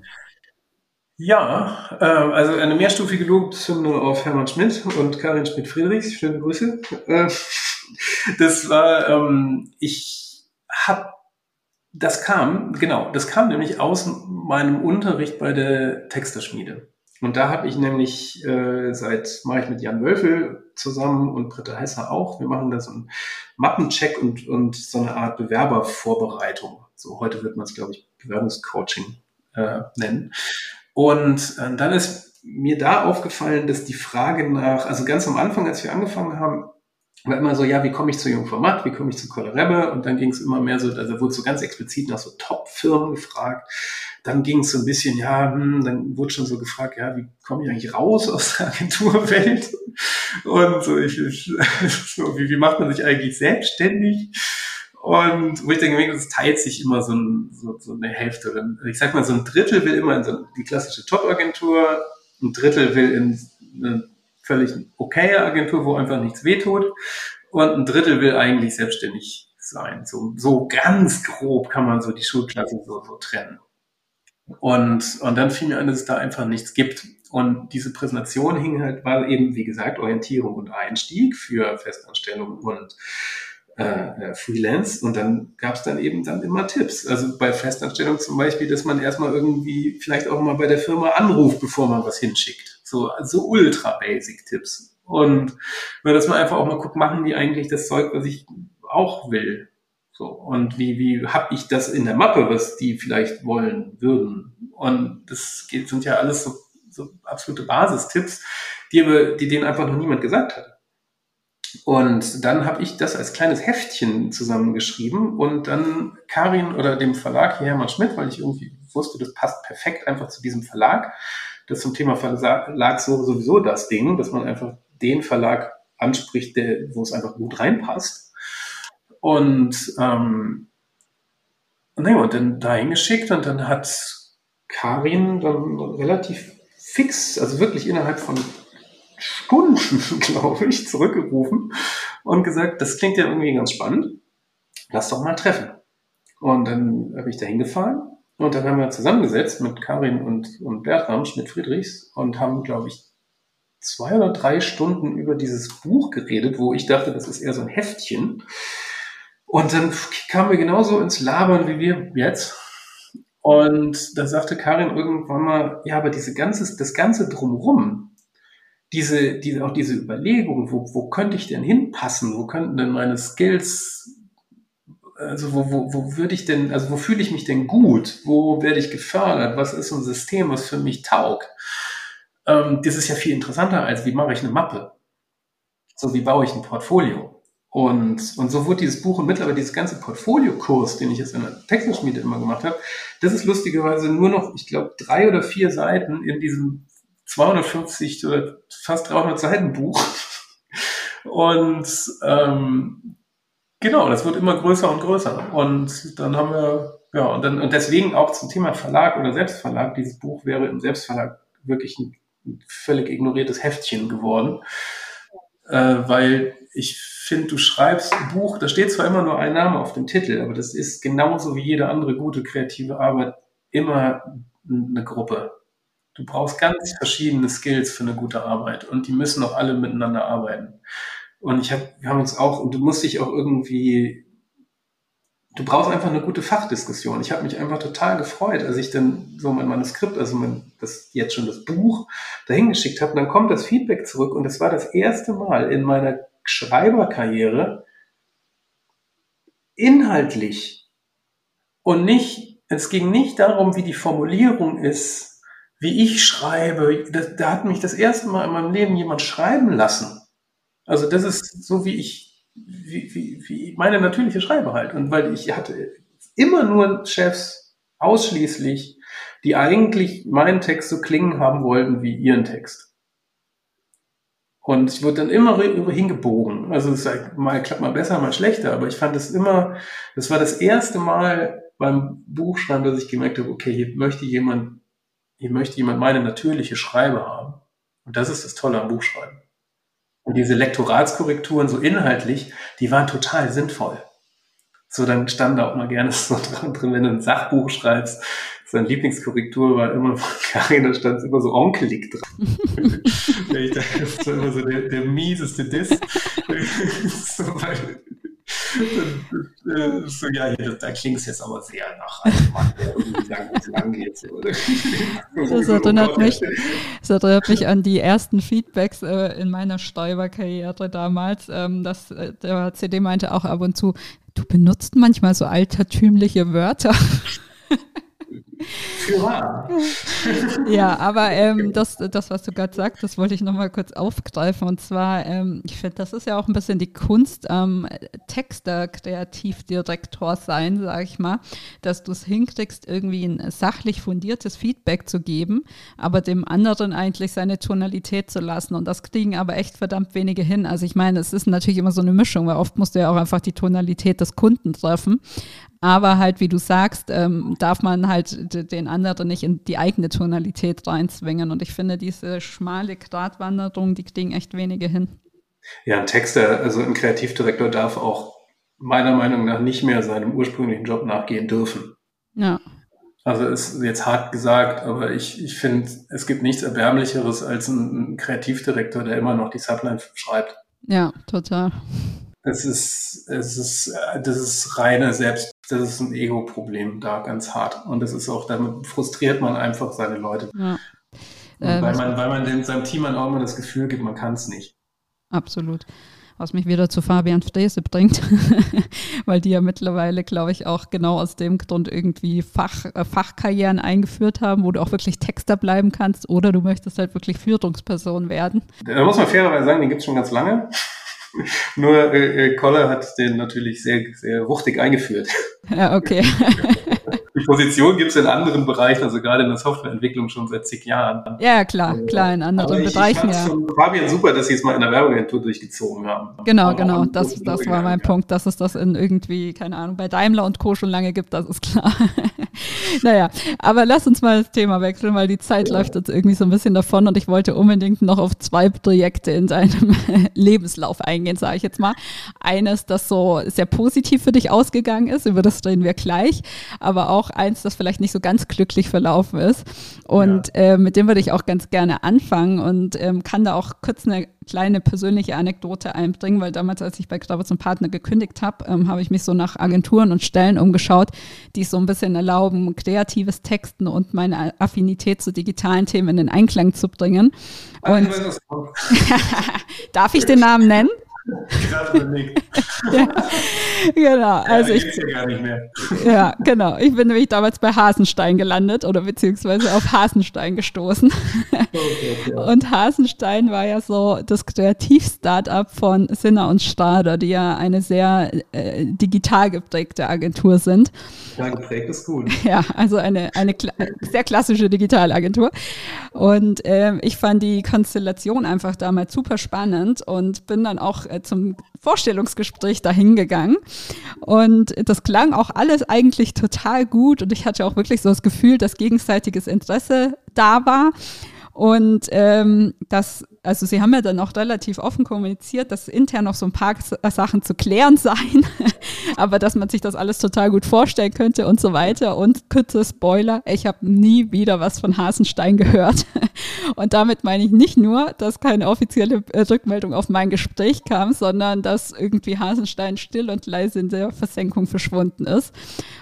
Ja, äh, also eine mehrstufige Lobeshymne auf Hermann Schmidt und Karin Schmidt-Friedrichs. Schöne Grüße. Äh, das war, ähm, ich habe, das kam, genau, das kam nämlich aus meinem Unterricht bei der Texterschmiede. Und da habe ich nämlich äh, seit, mache ich mit Jan Wölfel zusammen und Britta Heißer auch. Wir machen da so einen Mappencheck und, und so eine Art Bewerbervorbereitung. So heute wird man es, glaube ich, Bewerbungscoaching äh, nennen. Und äh, dann ist mir da aufgefallen, dass die Frage nach, also ganz am Anfang, als wir angefangen haben, war immer so, ja, wie komme ich zu Jungformat, wie komme ich zu Kolle Und dann ging es immer mehr so, also wurde so ganz explizit nach so Top-Firmen gefragt. Dann ging es so ein bisschen, ja, hm, dann wurde schon so gefragt, ja, wie komme ich eigentlich raus aus der Agenturwelt? Und so, ich, ich so wie, wie macht man sich eigentlich selbstständig? Und wo ich denke, es teilt sich immer so, ein, so, so eine Hälfte. Ich sag mal, so ein Drittel will immer in so die klassische Top-Agentur, ein Drittel will in eine völlig okaye Agentur, wo einfach nichts wehtut, und ein Drittel will eigentlich selbstständig sein. So, so ganz grob kann man so die Schulklassen so, so trennen. Und, und dann fiel mir an, dass es da einfach nichts gibt. Und diese Präsentation hing halt, war eben, wie gesagt, Orientierung und Einstieg für Festanstellung und äh, äh, Freelance und dann gab es dann eben dann immer Tipps. Also bei Festanstellung zum Beispiel, dass man erstmal irgendwie vielleicht auch mal bei der Firma anruft, bevor man was hinschickt. So, so ultra basic Tipps. Und dass man einfach auch mal guckt, machen die eigentlich das Zeug, was ich auch will. So, und wie, wie habe ich das in der Mappe, was die vielleicht wollen würden? Und das geht, sind ja alles so, so absolute Basistipps, die, aber, die denen einfach noch niemand gesagt hat. Und dann habe ich das als kleines Heftchen zusammengeschrieben und dann Karin oder dem Verlag hier Hermann Schmidt, weil ich irgendwie wusste, das passt perfekt einfach zu diesem Verlag. Das zum Thema Verlag so sowieso das Ding, dass man einfach den Verlag anspricht, der, wo es einfach gut reinpasst. Und, ähm, naja, und dann dahin geschickt und dann hat Karin dann relativ fix, also wirklich innerhalb von Stunden, glaube ich, zurückgerufen und gesagt, das klingt ja irgendwie ganz spannend. Lass doch mal treffen. Und dann habe ich da hingefahren und dann haben wir zusammengesetzt mit Karin und, und Bertram Schmidt-Friedrichs und haben, glaube ich, zwei oder drei Stunden über dieses Buch geredet, wo ich dachte, das ist eher so ein Heftchen. Und dann kamen wir genauso ins Labern wie wir jetzt. Und da sagte Karin irgendwann mal, ja, aber diese ganze, das ganze drumrum, diese, diese, auch diese Überlegung, wo, wo könnte ich denn hinpassen? Wo könnten denn meine Skills also wo, wo, wo würde ich denn, also wo fühle ich mich denn gut? Wo werde ich gefördert? Was ist ein System, was für mich taugt? Ähm, das ist ja viel interessanter als wie mache ich eine Mappe? So wie baue ich ein Portfolio? Und, und so wurde dieses Buch und mittlerweile dieses ganze Portfolio-Kurs, den ich jetzt in der Textschmiede immer gemacht habe, das ist lustigerweise nur noch, ich glaube, drei oder vier Seiten in diesem 250 oder fast 300 Seiten Buch. Und ähm, Genau, das wird immer größer und größer. Und dann haben wir, ja, und, dann, und deswegen auch zum Thema Verlag oder Selbstverlag, dieses Buch wäre im Selbstverlag wirklich ein, ein völlig ignoriertes Heftchen geworden. Äh, weil ich finde, du schreibst ein Buch, da steht zwar immer nur ein Name auf dem Titel, aber das ist genauso wie jede andere gute kreative Arbeit immer eine Gruppe. Du brauchst ganz verschiedene Skills für eine gute Arbeit und die müssen auch alle miteinander arbeiten. Und ich habe, wir haben uns auch, und du musst dich auch irgendwie, du brauchst einfach eine gute Fachdiskussion. Ich habe mich einfach total gefreut, als ich dann so mein Manuskript, also mein, das jetzt schon das Buch, dahin geschickt habe. Dann kommt das Feedback zurück und es war das erste Mal in meiner Schreiberkarriere inhaltlich und nicht, es ging nicht darum, wie die Formulierung ist, wie ich schreibe. Da, da hat mich das erste Mal in meinem Leben jemand schreiben lassen. Also das ist so, wie ich, wie, wie, wie meine natürliche Schreibe halt. Und weil ich hatte immer nur Chefs ausschließlich, die eigentlich meinen Text so klingen haben wollten wie ihren Text. Und ich wurde dann immer hingebogen. Also es ist mal klappt mal besser, mal schlechter, aber ich fand es immer, das war das erste Mal beim Buchschreiben, dass ich gemerkt habe, okay, hier möchte jemand, hier möchte jemand meine natürliche Schreibe haben. Und das ist das Tolle am Buchschreiben. Und diese Lektoratskorrekturen so inhaltlich, die waren total sinnvoll. So, dann stand da auch mal gerne so drin, wenn du ein Sachbuch schreibst. Seine Lieblingskorrektur war immer von Karin, da stand immer so onkelig dran. ich dachte, das war immer so der, der mieseste Diss. so, weil, so, ja, da klingt es jetzt aber sehr nach einem Mann, der irgendwie lang, lang geht. So. Das erinnert, mich, das erinnert mich an die ersten Feedbacks äh, in meiner Steuerkarriere damals. Ähm, dass, äh, der CD meinte auch ab und zu, du benutzt manchmal so altertümliche Wörter. ja, aber ähm, das, das, was du gerade sagst, das wollte ich nochmal kurz aufgreifen. Und zwar, ähm, ich finde, das ist ja auch ein bisschen die Kunst ähm, Texter, Kreativdirektor sein, sage ich mal, dass du es hinkriegst, irgendwie ein sachlich fundiertes Feedback zu geben, aber dem anderen eigentlich seine Tonalität zu lassen. Und das kriegen aber echt verdammt wenige hin. Also ich meine, es ist natürlich immer so eine Mischung, weil oft musst du ja auch einfach die Tonalität des Kunden treffen. Aber halt, wie du sagst, ähm, darf man halt den anderen nicht in die eigene Tonalität reinzwingen. Und ich finde, diese schmale Gratwanderung, die kriegen echt wenige hin. Ja, ein Texter, also ein Kreativdirektor darf auch meiner Meinung nach nicht mehr seinem ursprünglichen Job nachgehen dürfen. Ja. Also ist jetzt hart gesagt, aber ich, ich finde, es gibt nichts Erbärmlicheres als ein, ein Kreativdirektor, der immer noch die Subline schreibt. Ja, total. Es ist, es ist, das ist reine Selbst, das ist ein Ego-Problem da ganz hart. Und das ist auch, damit frustriert man einfach seine Leute. Ja. Äh, weil man, weil man dem, seinem Team auch immer das Gefühl gibt, man kann es nicht. Absolut. Was mich wieder zu Fabian Frese bringt, weil die ja mittlerweile, glaube ich, auch genau aus dem Grund irgendwie Fach, äh, Fachkarrieren eingeführt haben, wo du auch wirklich Texter bleiben kannst oder du möchtest halt wirklich Führungsperson werden. Da muss man fairerweise sagen, den gibt es schon ganz lange. Nur äh, äh, Koller hat den natürlich sehr, sehr wuchtig eingeführt. Ja, okay. die Position gibt es in anderen Bereichen, also gerade in der Softwareentwicklung schon seit zig Jahren. Ja, klar, klar, in anderen ich, Bereichen, ich ja. Fabian super, dass Sie es mal in der Werbeagentur durchgezogen haben. Genau, genau, das, das war mein Punkt, dass es das in irgendwie, keine Ahnung, bei Daimler und Co. schon lange gibt, das ist klar. naja, aber lass uns mal das Thema wechseln, weil die Zeit ja. läuft jetzt irgendwie so ein bisschen davon und ich wollte unbedingt noch auf zwei Projekte in deinem Lebenslauf eingehen, sage ich jetzt mal. Eines, das so sehr positiv für dich ausgegangen ist, über das reden wir gleich, aber auch eins, das vielleicht nicht so ganz glücklich verlaufen ist. Und ja. äh, mit dem würde ich auch ganz gerne anfangen und ähm, kann da auch kurz eine kleine persönliche Anekdote einbringen, weil damals, als ich bei Kravitz und Partner gekündigt habe, ähm, habe ich mich so nach Agenturen und Stellen umgeschaut, die so ein bisschen erlauben, kreatives Texten und meine Affinität zu digitalen Themen in den Einklang zu bringen. Und darf ich den Namen nennen? Gerade ja, genau. Also ich, ja gar nicht mehr. ja, genau. Ich bin nämlich damals bei Hasenstein gelandet oder beziehungsweise auf Hasenstein gestoßen. Okay, und Hasenstein war ja so das Kreativ-Startup von Sinner und Stader, die ja eine sehr äh, digital geprägte Agentur sind. Ja, geprägt ist gut. Ja, also eine, eine kla sehr klassische Digitalagentur. Und äh, ich fand die Konstellation einfach damals super spannend und bin dann auch zum Vorstellungsgespräch dahin gegangen. Und das klang auch alles eigentlich total gut und ich hatte auch wirklich so das Gefühl, dass gegenseitiges Interesse da war. Und ähm, das, also sie haben ja dann auch relativ offen kommuniziert, dass intern noch so ein paar Sachen zu klären seien, aber dass man sich das alles total gut vorstellen könnte und so weiter. Und kurzer Spoiler, ich habe nie wieder was von Hasenstein gehört. Und damit meine ich nicht nur, dass keine offizielle äh, Rückmeldung auf mein Gespräch kam, sondern dass irgendwie Hasenstein still und leise in der Versenkung verschwunden ist.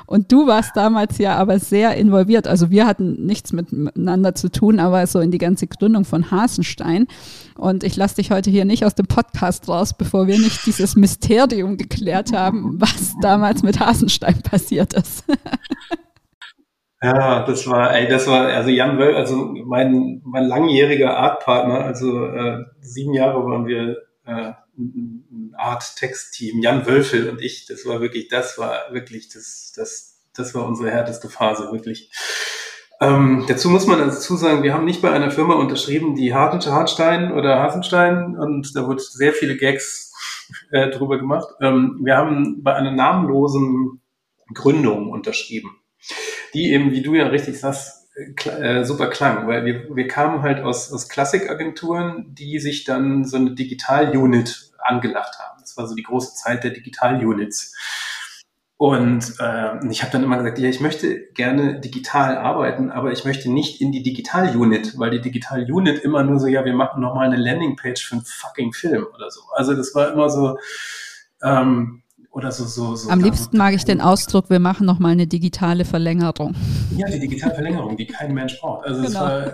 Und du warst damals ja aber sehr involviert. Also wir hatten nichts miteinander zu tun, aber so in die ganze Gründung von Hasenstein. Und ich lasse dich heute hier nicht aus dem Podcast raus, bevor wir nicht dieses Mysterium geklärt haben, was damals mit Hasenstein passiert ist. Ja, das war, ey, das war, also Jan Wölf, also mein, mein langjähriger Artpartner, also äh, sieben Jahre waren wir äh, ein Art-Text-Team, Jan Wölfel und ich, das war wirklich, das war wirklich, das, das, das war unsere härteste Phase, wirklich. Ähm, dazu muss man dazu sagen, wir haben nicht bei einer Firma unterschrieben, die Hartenstein oder Hasenstein und da wurde sehr viele Gags äh, drüber gemacht. Ähm, wir haben bei einer namenlosen Gründung unterschrieben, die eben, wie du ja richtig sagst, äh, super klang, weil wir, wir kamen halt aus, aus Klassikagenturen, die sich dann so eine Digital-Unit angelacht haben. Das war so die große Zeit der Digital-Units. Und äh, ich habe dann immer gesagt, ja, ich möchte gerne digital arbeiten, aber ich möchte nicht in die Digital-Unit, weil die Digital-Unit immer nur so, ja, wir machen nochmal eine Landingpage für einen fucking Film oder so. Also das war immer so, ähm, oder so, so, so. Am liebsten mag ich den Ausdruck, wir machen nochmal eine digitale Verlängerung. Ja, die digitale Verlängerung, die kein Mensch braucht. Also genau. es war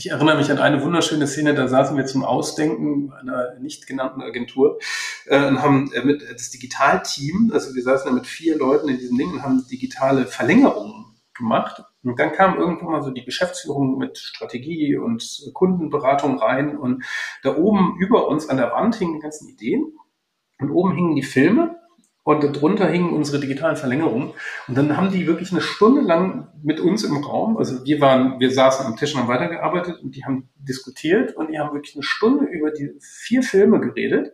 ich erinnere mich an eine wunderschöne Szene, da saßen wir zum Ausdenken einer nicht genannten Agentur äh, und haben äh, mit das Digitalteam, also wir saßen da mit vier Leuten in diesem Ding und haben digitale Verlängerungen gemacht. Und dann kam irgendwann mal so die Geschäftsführung mit Strategie und Kundenberatung rein und da oben über uns an der Wand hingen die ganzen Ideen und oben hingen die Filme und darunter hingen unsere digitalen Verlängerungen. Und dann haben die wirklich eine Stunde lang mit uns im Raum, also wir waren, wir saßen am Tisch und haben weitergearbeitet und die haben diskutiert und die haben wirklich eine Stunde über die vier Filme geredet.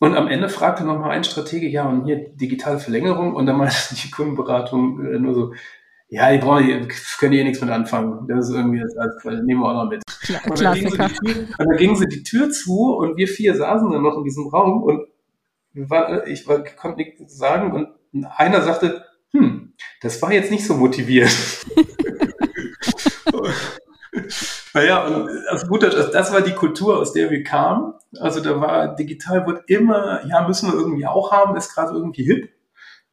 Und am Ende fragte nochmal ein Stratege, ja, und hier digitale Verlängerung. Und dann meinte die Kundenberatung äh, nur so, ja, die brauchen, die können hier nichts mit anfangen. Das ist irgendwie, das, das nehmen wir auch noch mit. Und dann, ging sie die Tür, und dann gingen sie die Tür zu und wir vier saßen dann noch in diesem Raum und ich konnte nichts sagen und einer sagte, hm, das war jetzt nicht so motivierend. naja, und also gut, das, das war die Kultur, aus der wir kamen. Also da war digital wird immer, ja, müssen wir irgendwie auch haben, ist gerade irgendwie hip.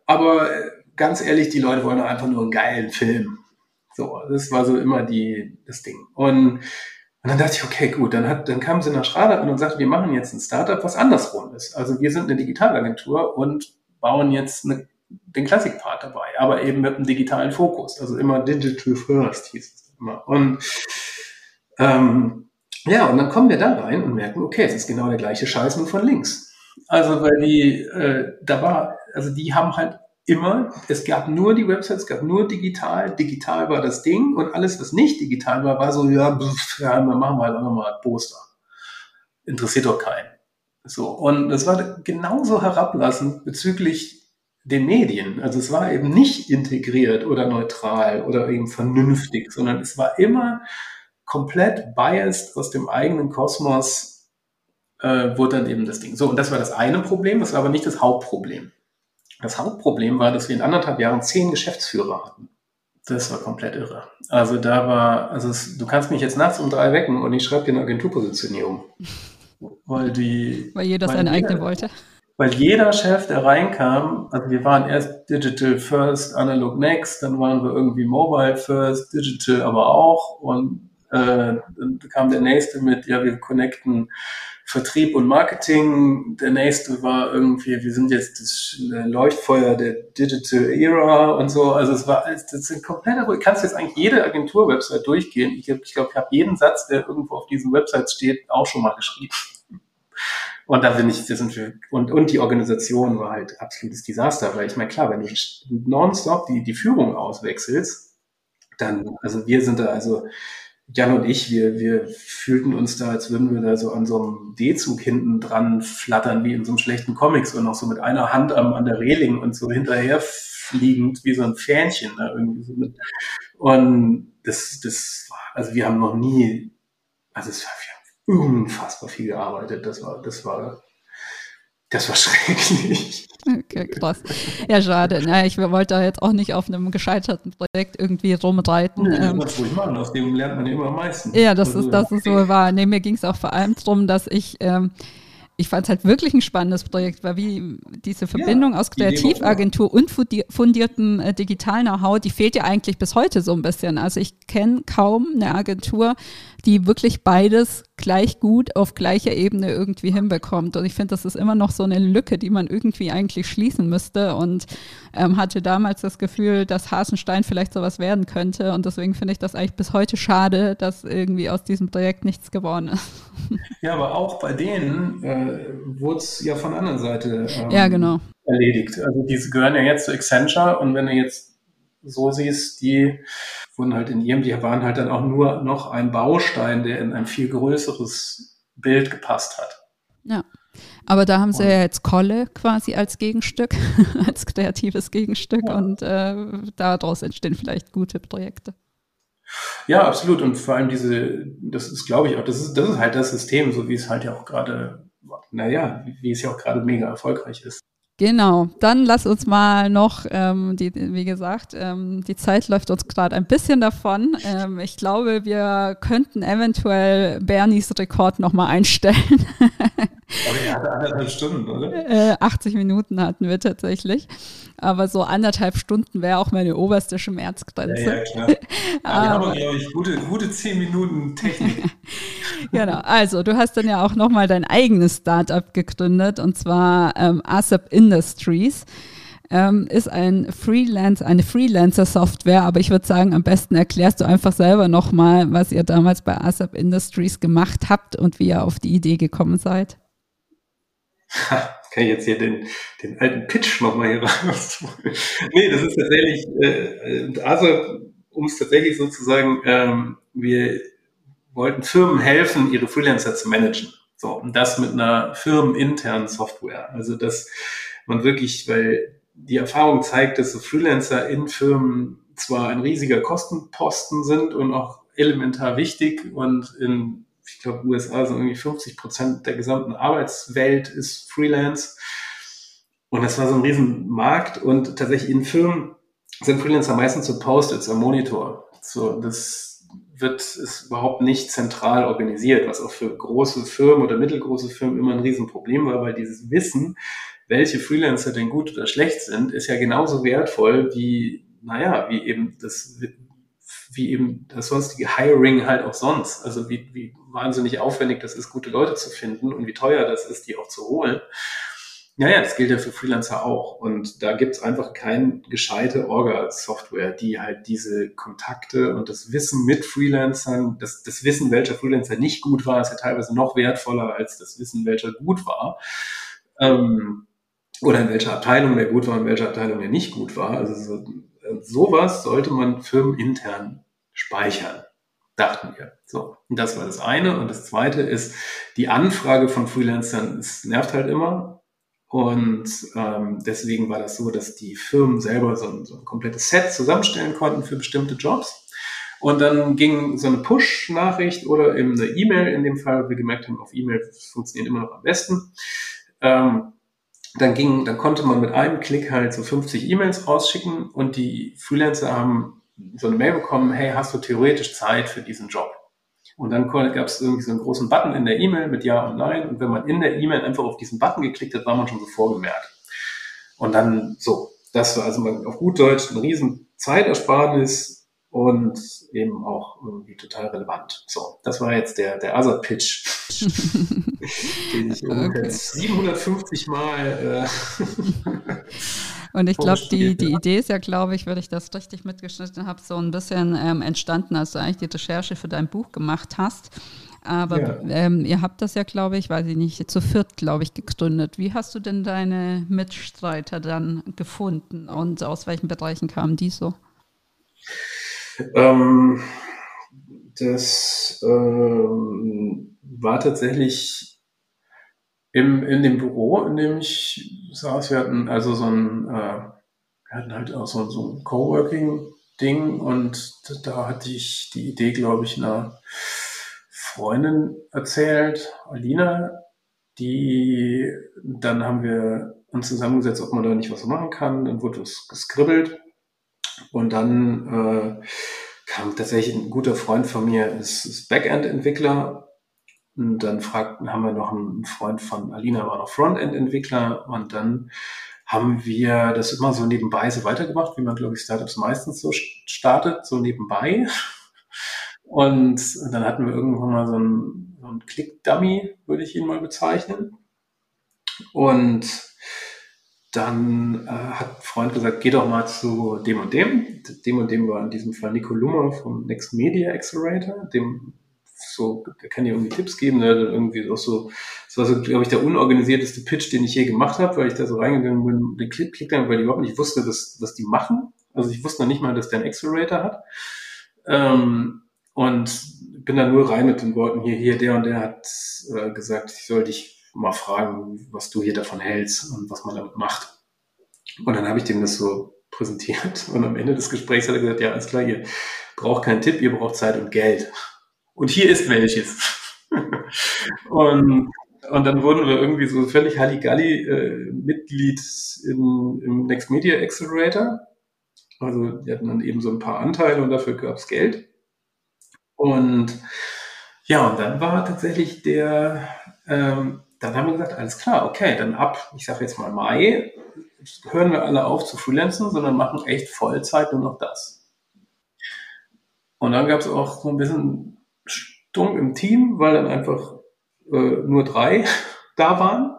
Aber äh, ganz ehrlich, die Leute wollen einfach nur einen geilen Film. So, das war so immer die, das Ding. Und und dann dachte ich, okay, gut, dann, hat, dann kam sie nach Schrader und sagte, wir machen jetzt ein Startup, was andersrum ist. Also wir sind eine Digitalagentur und bauen jetzt eine, den Classic-Part dabei, aber eben mit einem digitalen Fokus. Also immer Digital First hieß es immer. Und ähm, ja, und dann kommen wir da rein und merken, okay, es ist genau der gleiche Scheiß nur von links. Also weil die, äh, da war, also die haben halt immer, es gab nur die Websites, es gab nur digital, digital war das Ding und alles, was nicht digital war, war so, ja, pff, ja machen wir halt auch nochmal Poster. Interessiert doch keinen. So, und das war genauso herablassend bezüglich den Medien. Also es war eben nicht integriert oder neutral oder eben vernünftig, sondern es war immer komplett biased aus dem eigenen Kosmos, äh, wurde dann eben das Ding. So, und das war das eine Problem, das war aber nicht das Hauptproblem. Das Hauptproblem war, dass wir in anderthalb Jahren zehn Geschäftsführer hatten. Das war komplett irre. Also da war, also es, du kannst mich jetzt nachts um drei wecken und ich schreibe dir eine Agenturpositionierung. Weil die. Weil jeder seine eigene wollte. Weil jeder Chef, der reinkam, also wir waren erst Digital First, Analog Next, dann waren wir irgendwie Mobile First, Digital aber auch und äh, dann kam der nächste mit, ja, wir connecten Vertrieb und Marketing. Der nächste war irgendwie, wir sind jetzt das Leuchtfeuer der Digital Era und so. Also es war, das sind komplett, du kannst jetzt eigentlich jede Agentur-Website durchgehen. Ich glaube, ich, glaub, ich habe jeden Satz, der irgendwo auf diesen Websites steht, auch schon mal geschrieben. Und da bin ich, das sind wir, und, und die Organisation war halt absolutes Desaster, weil ich meine, klar, wenn du nonstop die, die Führung auswechselst, dann, also wir sind da, also Jan und ich, wir, wir fühlten uns da, als würden wir da so an so einem D-Zug hinten dran flattern, wie in so einem schlechten Comics und noch so mit einer Hand am, an der Reling und so hinterher fliegend wie so ein Fähnchen. Da irgendwie so mit. Und das, das war, also wir haben noch nie, also es war, wir haben unfassbar viel gearbeitet. Das war, das war das war schrecklich. Okay, krass. Ja, schade. Ja, ich wollte da jetzt auch nicht auf einem gescheiterten Projekt irgendwie rumreiten. Nee, ähm, das ruhig machen, aus dem lernt man immer am meisten. Ja, das also, ist, das ist so wahr. Nee, mir ging es auch vor allem darum, dass ich ähm, ich fand es halt wirklich ein spannendes Projekt, weil wie diese Verbindung ja, aus Kreativagentur und fundiertem äh, digitalen Know-how, die fehlt ja eigentlich bis heute so ein bisschen. Also ich kenne kaum eine Agentur, die wirklich beides gleich gut auf gleicher Ebene irgendwie hinbekommt. Und ich finde, das ist immer noch so eine Lücke, die man irgendwie eigentlich schließen müsste. Und ähm, hatte damals das Gefühl, dass Hasenstein vielleicht sowas werden könnte. Und deswegen finde ich das eigentlich bis heute schade, dass irgendwie aus diesem Projekt nichts geworden ist. Ja, aber auch bei denen äh, wurde es ja von der anderen Seite ähm, ja, genau. erledigt. Also diese gehören ja jetzt zu Accenture und wenn du jetzt so siehst, die wurden halt in ihrem, die waren halt dann auch nur noch ein Baustein, der in ein viel größeres Bild gepasst hat. Ja. Aber da haben sie ja jetzt Kolle quasi als Gegenstück, als kreatives Gegenstück ja. und äh, daraus entstehen vielleicht gute Projekte. Ja, absolut. Und vor allem diese, das ist, glaube ich, auch, das ist, das ist halt das System, so wie es halt ja auch gerade, naja, wie es ja auch gerade mega erfolgreich ist. Genau, dann lass uns mal noch, ähm, die, wie gesagt, ähm, die Zeit läuft uns gerade ein bisschen davon. Ähm, ich glaube, wir könnten eventuell Bernies Rekord nochmal einstellen. Aber er hatte anderthalb Stunden, oder? Äh, 80 Minuten hatten wir tatsächlich. Aber so anderthalb Stunden wäre auch meine oberste Schmerzgrenze. Ja, ja klar. Ja, wir haben, glaube ich, gute, gute 10 Minuten Technik. genau. Also, du hast dann ja auch nochmal dein eigenes Startup gegründet und zwar ähm, ASAP Industries. Ähm, ist ein Freelance, eine Freelancer-Software, aber ich würde sagen, am besten erklärst du einfach selber nochmal, was ihr damals bei ASAP Industries gemacht habt und wie ihr auf die Idee gekommen seid. kann ich jetzt hier den, den alten Pitch nochmal hier raus. nee, das ist tatsächlich, äh, also um es tatsächlich sozusagen, ähm, wir wollten Firmen helfen, ihre Freelancer zu managen. So, und das mit einer firmeninternen Software. Also, dass man wirklich, weil die Erfahrung zeigt, dass so Freelancer in Firmen zwar ein riesiger Kostenposten sind und auch elementar wichtig und in ich glaube, USA sind irgendwie 50 Prozent der gesamten Arbeitswelt ist Freelance. Und das war so ein Riesenmarkt und tatsächlich in Firmen sind Freelancer meistens so Post-its am Monitor. So, das wird, ist überhaupt nicht zentral organisiert, was auch für große Firmen oder mittelgroße Firmen immer ein Riesenproblem war, weil dieses Wissen, welche Freelancer denn gut oder schlecht sind, ist ja genauso wertvoll wie, naja, wie eben das wie eben das sonstige Hiring halt auch sonst. Also wie, wie wahnsinnig aufwendig das ist, gute Leute zu finden und wie teuer das ist, die auch zu holen. Naja, das gilt ja für Freelancer auch. Und da gibt's einfach keine gescheite Orga-Software, die halt diese Kontakte und das Wissen mit Freelancern, das, das Wissen, welcher Freelancer nicht gut war, ist ja teilweise noch wertvoller als das Wissen, welcher gut war. Ähm, oder in welcher Abteilung der gut war, in welcher Abteilung der nicht gut war. Also so, sowas sollte man firmenintern speichern, dachten wir. So, und das war das eine. Und das zweite ist, die Anfrage von Freelancern, es nervt halt immer. Und ähm, deswegen war das so, dass die Firmen selber so ein, so ein komplettes Set zusammenstellen konnten für bestimmte Jobs. Und dann ging so eine Push-Nachricht oder eben eine E-Mail in dem Fall, wir gemerkt haben, auf E-Mail funktioniert immer noch am besten. Ähm, dann ging, dann konnte man mit einem Klick halt so 50 E-Mails rausschicken und die Freelancer haben so eine Mail bekommen, hey, hast du theoretisch Zeit für diesen Job? Und dann gab es irgendwie so einen großen Button in der E-Mail mit Ja und Nein. Und wenn man in der E-Mail einfach auf diesen Button geklickt hat, war man schon so vorgemerkt. Und dann so, das war also auf gut Deutsch ein riesen Zeitersparnis und eben auch irgendwie total relevant. So, das war jetzt der, der Other Pitch, den ich okay. 750 Mal. Äh, und ich glaube, die, die Idee ist ja, glaube ich, wenn ich das richtig mitgeschnitten habe, so ein bisschen ähm, entstanden, als du eigentlich die Recherche für dein Buch gemacht hast. Aber ja. ähm, ihr habt das ja, glaube ich, weiß ich nicht, zu viert, glaube ich, gegründet. Wie hast du denn deine Mitstreiter dann gefunden und aus welchen Bereichen kamen die so? Ähm, das ähm, war tatsächlich im, in dem Büro, in dem ich saß. Wir hatten also so ein, äh, wir hatten halt auch so, so ein Coworking-Ding und da hatte ich die Idee, glaube ich, einer Freundin erzählt, Alina, die, dann haben wir uns zusammengesetzt, ob man da nicht was machen kann. Dann wurde es geskribbelt und dann äh, kam tatsächlich ein guter Freund von mir, ist, ist Backend-Entwickler. Und dann fragten, haben wir noch einen Freund von Alina, war noch Frontend-Entwickler. Und dann haben wir das immer so nebenbei so weitergemacht, wie man, glaube ich, Startups meistens so startet, so nebenbei. Und dann hatten wir irgendwann mal so einen, so einen Click-Dummy, würde ich ihn mal bezeichnen. Und dann äh, hat ein Freund gesagt, geh doch mal zu dem und dem. Dem und dem war in diesem Fall Nico Lummer vom Next Media Accelerator. Dem so, der kann dir irgendwie Tipps geben. Ne? Irgendwie auch so, das war so, glaube ich, der unorganisierteste Pitch, den ich je gemacht habe, weil ich da so reingegangen bin, den Klick, Klick dann, weil ich überhaupt nicht wusste, was, was die machen. Also ich wusste noch nicht mal, dass der einen Accelerator hat. Ähm, und bin da nur rein mit den Worten hier, hier, der und der hat äh, gesagt, ich soll dich mal fragen, was du hier davon hältst und was man damit macht. Und dann habe ich dem das so präsentiert und am Ende des Gesprächs hat er gesagt, ja, alles klar, ihr braucht keinen Tipp, ihr braucht Zeit und Geld. Und hier ist welches. und, und dann wurden wir irgendwie so völlig Halligalli äh, Mitglied in, im Next Media Accelerator. Also die hatten dann eben so ein paar Anteile und dafür gab es Geld. Und ja, und dann war tatsächlich der ähm, dann haben wir gesagt, alles klar, okay, dann ab, ich sage jetzt mal Mai, hören wir alle auf zu freelancen, sondern machen echt Vollzeit nur noch das. Und dann gab es auch so ein bisschen Stunk im Team, weil dann einfach äh, nur drei da waren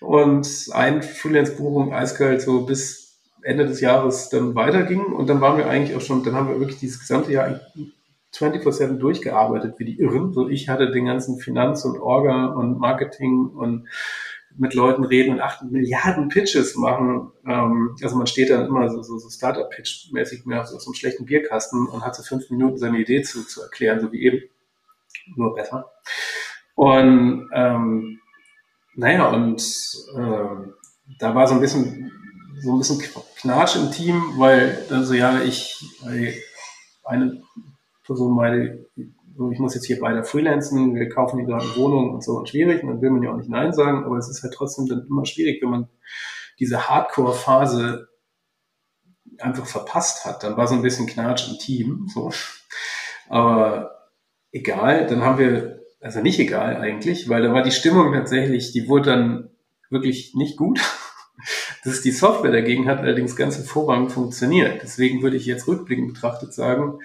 und ein Freelance-Buchung eiskalt so bis Ende des Jahres dann weiterging und dann waren wir eigentlich auch schon, dann haben wir wirklich dieses gesamte Jahr 24-7 durchgearbeitet wie die Irren. So ich hatte den ganzen Finanz- und Orga und Marketing und mit Leuten reden und acht Milliarden Pitches machen. Ähm, also man steht dann immer so, so, so Startup-Pitch-mäßig mehr so, so einem schlechten Bierkasten und hat so fünf Minuten seine Idee zu, zu erklären, so wie eben. Nur besser. Und ähm, naja, und äh, da war so ein bisschen so ein bisschen Knatsch im Team, weil dann so, ja, ich eine so meine, ich muss jetzt hier beide freelancen, wir kaufen die gerade Wohnung und so und schwierig und dann will man ja auch nicht Nein sagen, aber es ist halt trotzdem dann immer schwierig, wenn man diese Hardcore-Phase einfach verpasst hat. Dann war so ein bisschen Knatsch im Team, so. Aber egal, dann haben wir, also nicht egal eigentlich, weil da war die Stimmung tatsächlich, die wurde dann wirklich nicht gut. Das ist die Software dagegen hat allerdings ganz hervorragend funktioniert. Deswegen würde ich jetzt rückblickend betrachtet sagen,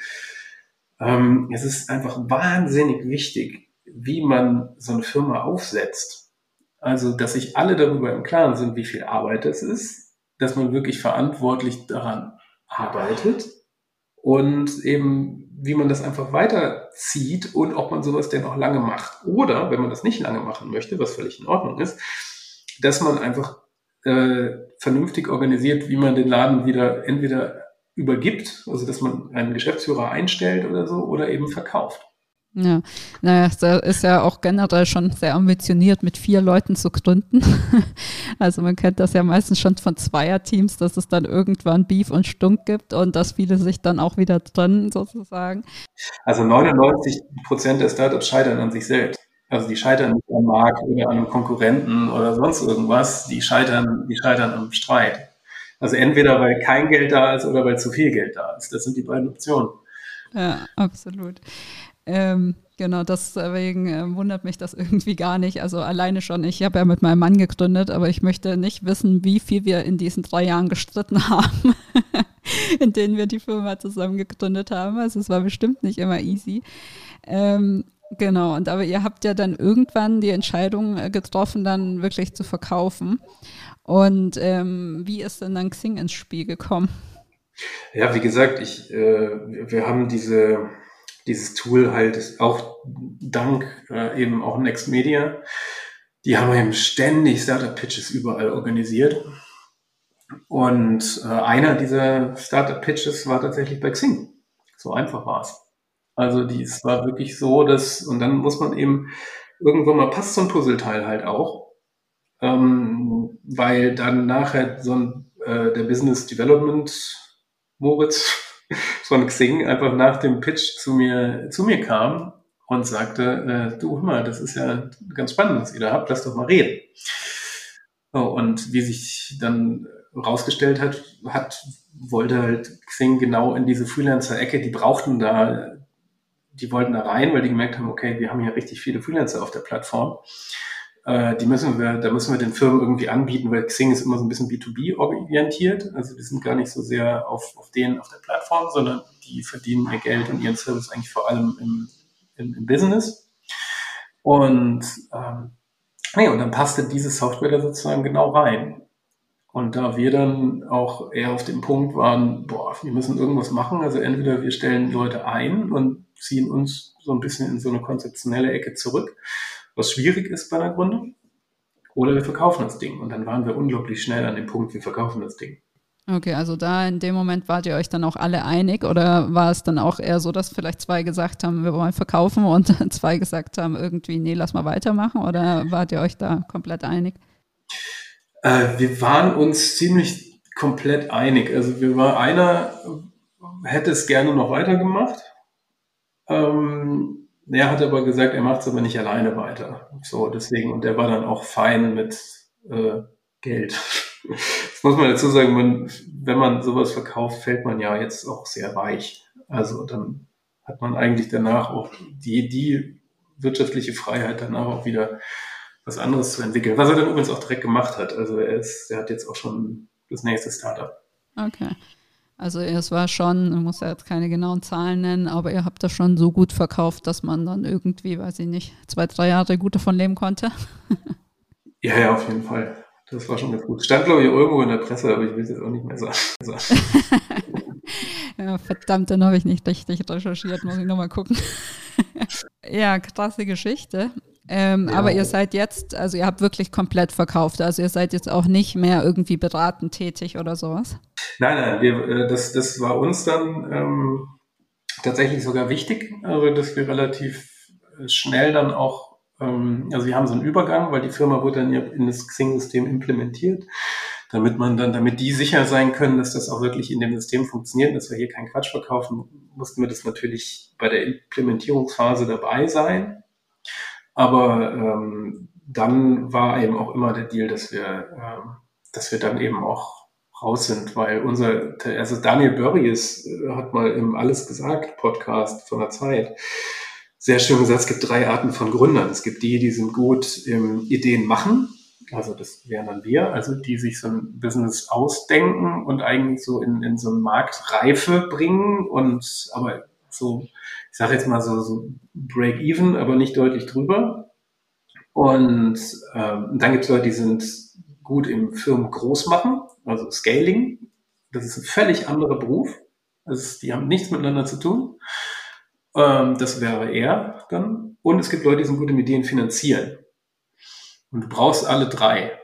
ähm, es ist einfach wahnsinnig wichtig, wie man so eine Firma aufsetzt. Also, dass sich alle darüber im Klaren sind, wie viel Arbeit es ist, dass man wirklich verantwortlich daran arbeitet und eben, wie man das einfach weiterzieht und ob man sowas denn auch lange macht. Oder, wenn man das nicht lange machen möchte, was völlig in Ordnung ist, dass man einfach äh, vernünftig organisiert, wie man den Laden wieder entweder übergibt, also dass man einen Geschäftsführer einstellt oder so, oder eben verkauft. Ja, naja, da ist ja auch generell schon sehr ambitioniert, mit vier Leuten zu gründen. Also man kennt das ja meistens schon von Zweierteams, dass es dann irgendwann Beef und Stunk gibt und dass viele sich dann auch wieder trennen sozusagen. Also 99 Prozent der Startups scheitern an sich selbst. Also die scheitern nicht am Markt oder an einem Konkurrenten oder sonst irgendwas, die scheitern, die scheitern am Streit. Also entweder weil kein Geld da ist oder weil zu viel Geld da ist. Das sind die beiden Optionen. Ja, absolut. Ähm, genau, deswegen äh, wundert mich das irgendwie gar nicht. Also alleine schon, ich habe ja mit meinem Mann gegründet, aber ich möchte nicht wissen, wie viel wir in diesen drei Jahren gestritten haben, in denen wir die Firma zusammen gegründet haben. Also es war bestimmt nicht immer easy. Ähm, genau, und aber ihr habt ja dann irgendwann die Entscheidung äh, getroffen, dann wirklich zu verkaufen. Und ähm, wie ist denn dann Xing ins Spiel gekommen? Ja, wie gesagt, ich, äh, wir haben diese dieses Tool halt auch dank äh, eben auch Next Media. Die haben eben ständig Startup-Pitches überall organisiert. Und äh, einer dieser Startup-Pitches war tatsächlich bei Xing. So einfach war es. Also die, es war wirklich so, dass, und dann muss man eben, irgendwann mal passt so ein Puzzleteil halt auch, ähm, weil dann nachher so ein, äh, der Business Development Moritz von Xing einfach nach dem Pitch zu mir, zu mir kam und sagte, äh, du, hör mal, das ist ja ganz spannend, was ihr da habt, lass doch mal reden. und wie sich dann rausgestellt hat, hat, wollte halt Xing genau in diese Freelancer-Ecke, die brauchten da, die wollten da rein, weil die gemerkt haben, okay, wir haben hier richtig viele Freelancer auf der Plattform. Äh, die müssen wir, da müssen wir den Firmen irgendwie anbieten, weil Xing ist immer so ein bisschen B2B orientiert. Also die sind gar nicht so sehr auf, auf denen auf der Plattform, sondern die verdienen ihr Geld und ihren Service eigentlich vor allem im, im, im Business. Und ähm, nee, und dann passte diese Software da sozusagen genau rein. Und da wir dann auch eher auf dem Punkt waren, boah, wir müssen irgendwas machen, also entweder wir stellen Leute ein und ziehen uns so ein bisschen in so eine konzeptionelle Ecke zurück was schwierig ist bei einer Gründung. Oder wir verkaufen das Ding. Und dann waren wir unglaublich schnell an dem Punkt, wir verkaufen das Ding. Okay, also da in dem Moment wart ihr euch dann auch alle einig oder war es dann auch eher so, dass vielleicht zwei gesagt haben, wir wollen verkaufen und zwei gesagt haben, irgendwie, nee, lass mal weitermachen oder wart ihr euch da komplett einig? Äh, wir waren uns ziemlich komplett einig. Also wir war einer hätte es gerne noch weitergemacht. Ähm, er hat aber gesagt, er macht es aber nicht alleine weiter. So, deswegen, und er war dann auch fein mit äh, Geld. Das muss man dazu sagen, man, wenn man sowas verkauft, fällt man ja jetzt auch sehr weich. Also dann hat man eigentlich danach auch die, die wirtschaftliche Freiheit, danach auch wieder was anderes zu entwickeln. Was er dann übrigens auch direkt gemacht hat. Also er ist, er hat jetzt auch schon das nächste Startup. Okay. Also es war schon, man muss ja jetzt keine genauen Zahlen nennen, aber ihr habt das schon so gut verkauft, dass man dann irgendwie, weiß ich nicht, zwei, drei Jahre gut davon leben konnte. ja, ja, auf jeden Fall. Das war schon ganz gut. Stand, glaube ich, irgendwo in der Presse, aber ich will es jetzt auch nicht mehr sagen. ja, verdammt, dann habe ich nicht richtig recherchiert, muss ich nochmal gucken. ja, krasse Geschichte. Ähm, ja. Aber ihr seid jetzt, also ihr habt wirklich komplett verkauft. Also ihr seid jetzt auch nicht mehr irgendwie beratend tätig oder sowas. Nein, nein, wir, äh, das, das war uns dann ähm, tatsächlich sogar wichtig, also dass wir relativ schnell dann auch, ähm, also wir haben so einen Übergang, weil die Firma wurde dann in das Xing-System implementiert, damit man dann, damit die sicher sein können, dass das auch wirklich in dem System funktioniert, dass wir hier keinen Quatsch verkaufen, mussten wir das natürlich bei der Implementierungsphase dabei sein. Aber ähm, dann war eben auch immer der Deal, dass wir, ähm, dass wir dann eben auch raus sind, weil unser, also Daniel Börries äh, hat mal im Alles gesagt Podcast von der Zeit sehr schön gesagt, es gibt drei Arten von Gründern. Es gibt die, die sind gut im Ideen machen, also das wären dann wir, also die sich so ein Business ausdenken und eigentlich so in, in so eine Marktreife bringen und aber so ich sage jetzt mal so, so Break-Even, aber nicht deutlich drüber. Und ähm, dann gibt es Leute, die sind gut im Firmen groß machen, also Scaling. Das ist ein völlig anderer Beruf. Also die haben nichts miteinander zu tun. Ähm, das wäre er dann. Und es gibt Leute, die sind gut im Ideen finanzieren. Und du brauchst alle drei.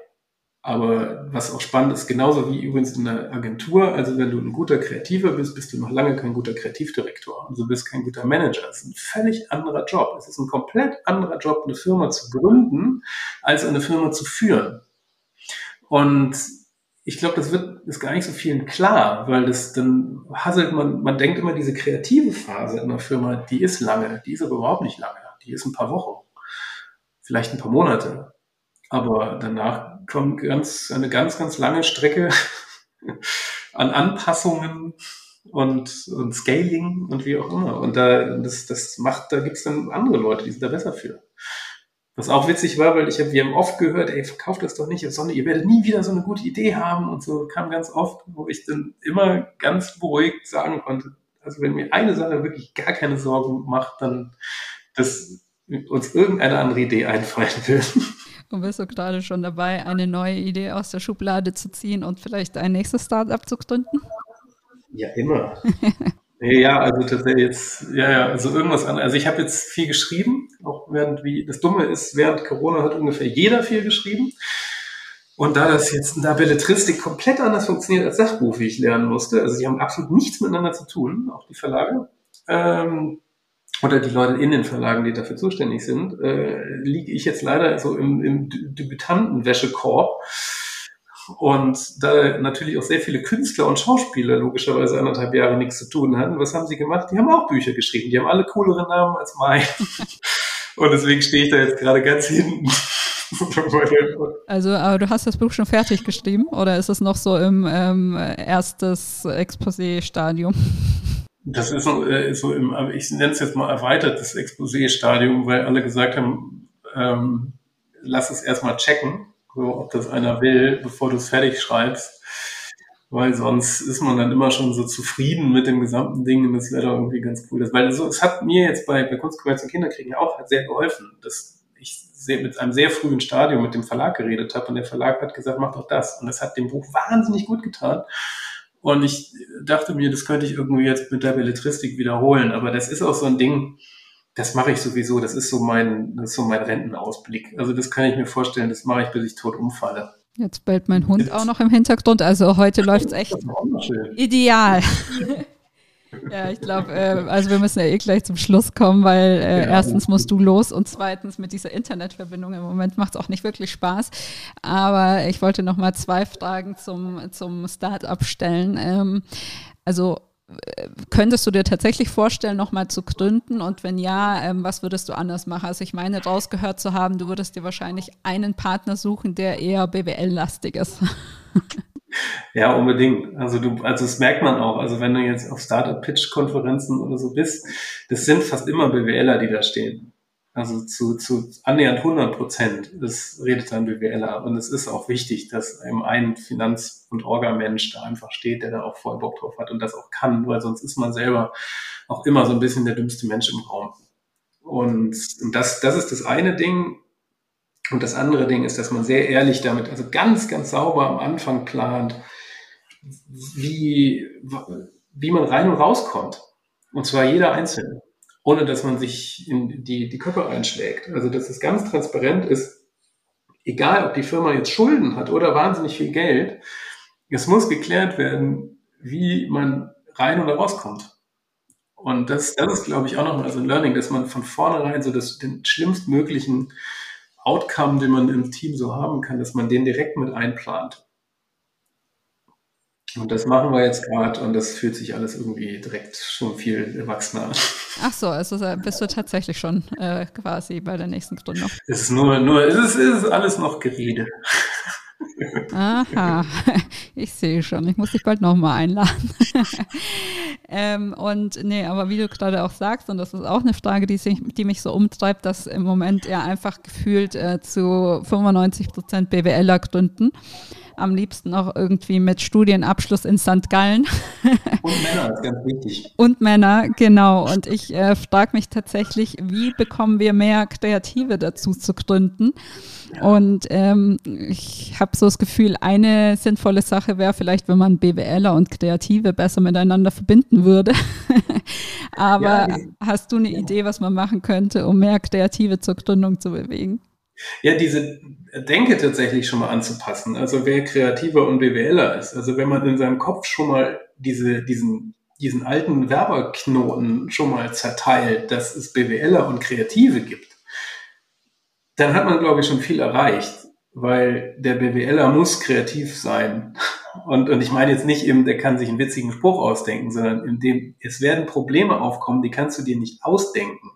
Aber was auch spannend ist, genauso wie übrigens in der Agentur, also wenn du ein guter Kreativer bist, bist du noch lange kein guter Kreativdirektor. Also bist kein guter Manager. Es ist ein völlig anderer Job. Es ist ein komplett anderer Job, eine Firma zu gründen, als eine Firma zu führen. Und ich glaube, das wird ist gar nicht so vielen klar, weil das dann hasselt man, man denkt immer, diese kreative Phase in der Firma, die ist lange, die ist aber überhaupt nicht lange. Die ist ein paar Wochen, vielleicht ein paar Monate. Aber danach kommt ganz, eine ganz, ganz lange Strecke an Anpassungen und, und Scaling und wie auch immer. Und da, das, das macht, da gibt's dann andere Leute, die sind da besser für. Was auch witzig war, weil ich habe, wir haben oft gehört, ey, verkauft das doch nicht, sondern ihr werdet nie wieder so eine gute Idee haben und so kam ganz oft, wo ich dann immer ganz beruhigt sagen konnte, also wenn mir eine Sache wirklich gar keine Sorgen macht, dann, dass uns irgendeine andere Idee einfallen will. Und bist du gerade schon dabei, eine neue Idee aus der Schublade zu ziehen und vielleicht ein nächstes Startup zu gründen? Ja, immer. ja, also tatsächlich jetzt, ja, ja, also irgendwas anderes. Also ich habe jetzt viel geschrieben, auch während wie, das Dumme ist, während Corona hat ungefähr jeder viel geschrieben. Und da das jetzt in der Belletristik komplett anders funktioniert als Sachbuch, wie ich lernen musste, also die haben absolut nichts miteinander zu tun, auch die Verlage, ähm, oder die Leute in den Verlagen, die dafür zuständig sind, äh, liege ich jetzt leider so im, im Debütantenwäschekorb. Und da natürlich auch sehr viele Künstler und Schauspieler logischerweise anderthalb Jahre nichts zu tun hatten, was haben sie gemacht? Die haben auch Bücher geschrieben. Die haben alle coolere Namen als mein. Und deswegen stehe ich da jetzt gerade ganz hinten. Also, aber du hast das Buch schon fertig geschrieben oder ist es noch so im ähm, erstes Exposé-Stadium? Das ist so, äh, so im, ich nenne es jetzt mal erweitertes Exposé-Stadium, weil alle gesagt haben, ähm, lass es erstmal checken, so, ob das einer will, bevor du es fertig schreibst. Weil sonst ist man dann immer schon so zufrieden mit dem gesamten Ding und das wäre doch irgendwie ganz cool. Das, weil so, es hat mir jetzt bei, bei Kunstkommerz und Kinderkriegen auch sehr geholfen, dass ich sehr, mit einem sehr frühen Stadium mit dem Verlag geredet habe und der Verlag hat gesagt, mach doch das. Und das hat dem Buch wahnsinnig gut getan. Und ich dachte mir, das könnte ich irgendwie jetzt mit der Belletristik wiederholen. Aber das ist auch so ein Ding, das mache ich sowieso. Das ist so mein, das ist so mein Rentenausblick. Also das kann ich mir vorstellen, das mache ich, bis ich tot umfalle. Jetzt bellt mein Hund auch noch im Hintergrund. Also heute läuft es echt ideal. Ja, ich glaube, äh, also wir müssen ja eh gleich zum Schluss kommen, weil äh, ja, erstens musst du los und zweitens mit dieser Internetverbindung im Moment macht es auch nicht wirklich Spaß. Aber ich wollte noch mal zwei Fragen zum, zum Start-up stellen. Ähm, also äh, könntest du dir tatsächlich vorstellen, nochmal zu gründen? Und wenn ja, ähm, was würdest du anders machen? Also ich meine, rausgehört zu haben, du würdest dir wahrscheinlich einen Partner suchen, der eher BWL-lastig ist. Ja, unbedingt. Also du, also das merkt man auch. Also wenn du jetzt auf Startup-Pitch-Konferenzen oder so bist, das sind fast immer BWLer, die da stehen. Also zu, zu annähernd 100 Prozent. Das redet dann BWLer. Und es ist auch wichtig, dass eben ein Finanz- und Orga-Mensch da einfach steht, der da auch voll Bock drauf hat und das auch kann, weil sonst ist man selber auch immer so ein bisschen der dümmste Mensch im Raum. Und, und das, das ist das eine Ding. Und das andere Ding ist, dass man sehr ehrlich damit, also ganz, ganz sauber am Anfang plant, wie, wie man rein und rauskommt. Und zwar jeder Einzelne. Ohne dass man sich in die, die Köpfe einschlägt. Also, dass es ganz transparent ist, egal ob die Firma jetzt Schulden hat oder wahnsinnig viel Geld, es muss geklärt werden, wie man rein oder rauskommt. Und das, das ist, glaube ich, auch nochmal so ein Learning, dass man von vornherein so das, den schlimmstmöglichen Outcome, den man im Team so haben kann, dass man den direkt mit einplant. Und das machen wir jetzt gerade und das fühlt sich alles irgendwie direkt schon viel erwachsener an. Ach so, also bist du tatsächlich schon äh, quasi bei der nächsten Gründung. Es ist nur, nur, es ist, es ist alles noch Gerede. Aha, ich sehe schon. Ich muss dich bald nochmal einladen. ähm, und nee, aber wie du gerade auch sagst, und das ist auch eine Frage, die, sich, die mich so umtreibt, dass im Moment ja einfach gefühlt äh, zu 95 Prozent BWLer gründen am liebsten auch irgendwie mit Studienabschluss in St. Gallen. Und Männer, ist ganz wichtig. Und Männer, genau. Und ich äh, frage mich tatsächlich, wie bekommen wir mehr Kreative dazu zu gründen? Und ähm, ich habe so das Gefühl, eine sinnvolle Sache wäre vielleicht, wenn man BWLer und Kreative besser miteinander verbinden würde. Aber ja, hast du eine ja. Idee, was man machen könnte, um mehr Kreative zur Gründung zu bewegen? Ja, diese Denke tatsächlich schon mal anzupassen. Also wer kreativer und BWLer ist. Also wenn man in seinem Kopf schon mal diese, diesen, diesen alten Werberknoten schon mal zerteilt, dass es BWLer und Kreative gibt, dann hat man, glaube ich, schon viel erreicht, weil der BWLer muss kreativ sein. Und, und ich meine jetzt nicht eben, der kann sich einen witzigen Spruch ausdenken, sondern in dem, es werden Probleme aufkommen, die kannst du dir nicht ausdenken.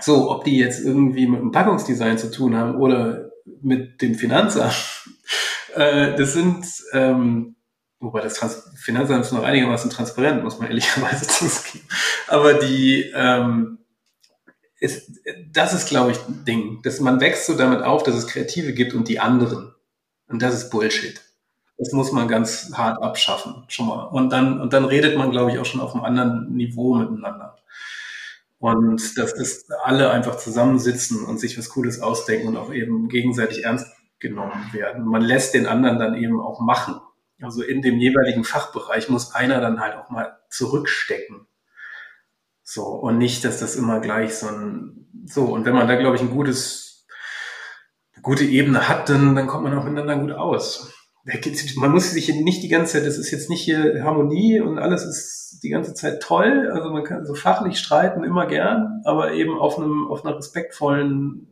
So, ob die jetzt irgendwie mit dem Packungsdesign zu tun haben oder mit dem Finanzamt, äh, das sind, ähm, wobei das Trans Finanzamt ist noch einigermaßen transparent, muss man ehrlicherweise zugeben. Aber die, ähm, ist, das ist, glaube ich, ein Ding, dass man wächst so damit auf, dass es Kreative gibt und die anderen. Und das ist Bullshit. Das muss man ganz hart abschaffen, schon mal. Und dann, und dann redet man, glaube ich, auch schon auf einem anderen Niveau miteinander. Und dass das alle einfach zusammensitzen und sich was Cooles ausdenken und auch eben gegenseitig ernst genommen werden. Man lässt den anderen dann eben auch machen. Also in dem jeweiligen Fachbereich muss einer dann halt auch mal zurückstecken. So, und nicht, dass das immer gleich so ein, so, und wenn man da, glaube ich, ein gutes, eine gute Ebene hat, dann, dann kommt man auch miteinander gut aus. Man muss sich nicht die ganze Zeit, das ist jetzt nicht hier Harmonie und alles ist die ganze Zeit toll. Also man kann so fachlich streiten immer gern, aber eben auf einem, auf einer respektvollen,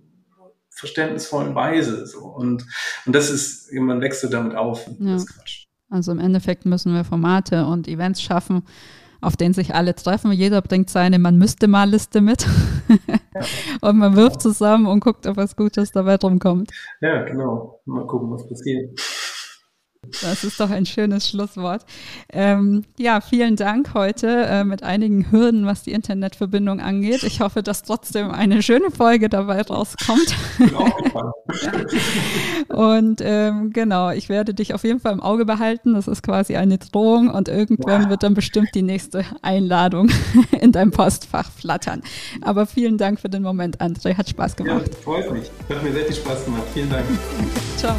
verständnisvollen Weise. So. Und, und das ist, man wechselt damit auf. Ja. Also im Endeffekt müssen wir Formate und Events schaffen, auf denen sich alle treffen. Jeder bringt seine Man müsste mal Liste mit. Ja. und man wirft zusammen und guckt, ob was Gutes dabei drum kommt. Ja, genau. Mal gucken, was passiert. Das ist doch ein schönes Schlusswort. Ähm, ja, vielen Dank heute äh, mit einigen Hürden, was die Internetverbindung angeht. Ich hoffe, dass trotzdem eine schöne Folge dabei rauskommt. und ähm, genau, ich werde dich auf jeden Fall im Auge behalten. Das ist quasi eine Drohung und irgendwann wird dann bestimmt die nächste Einladung in deinem Postfach flattern. Aber vielen Dank für den Moment, André. Hat Spaß gemacht. Ja, freut mich. Hat mir sehr viel Spaß gemacht. Vielen Dank. Ciao.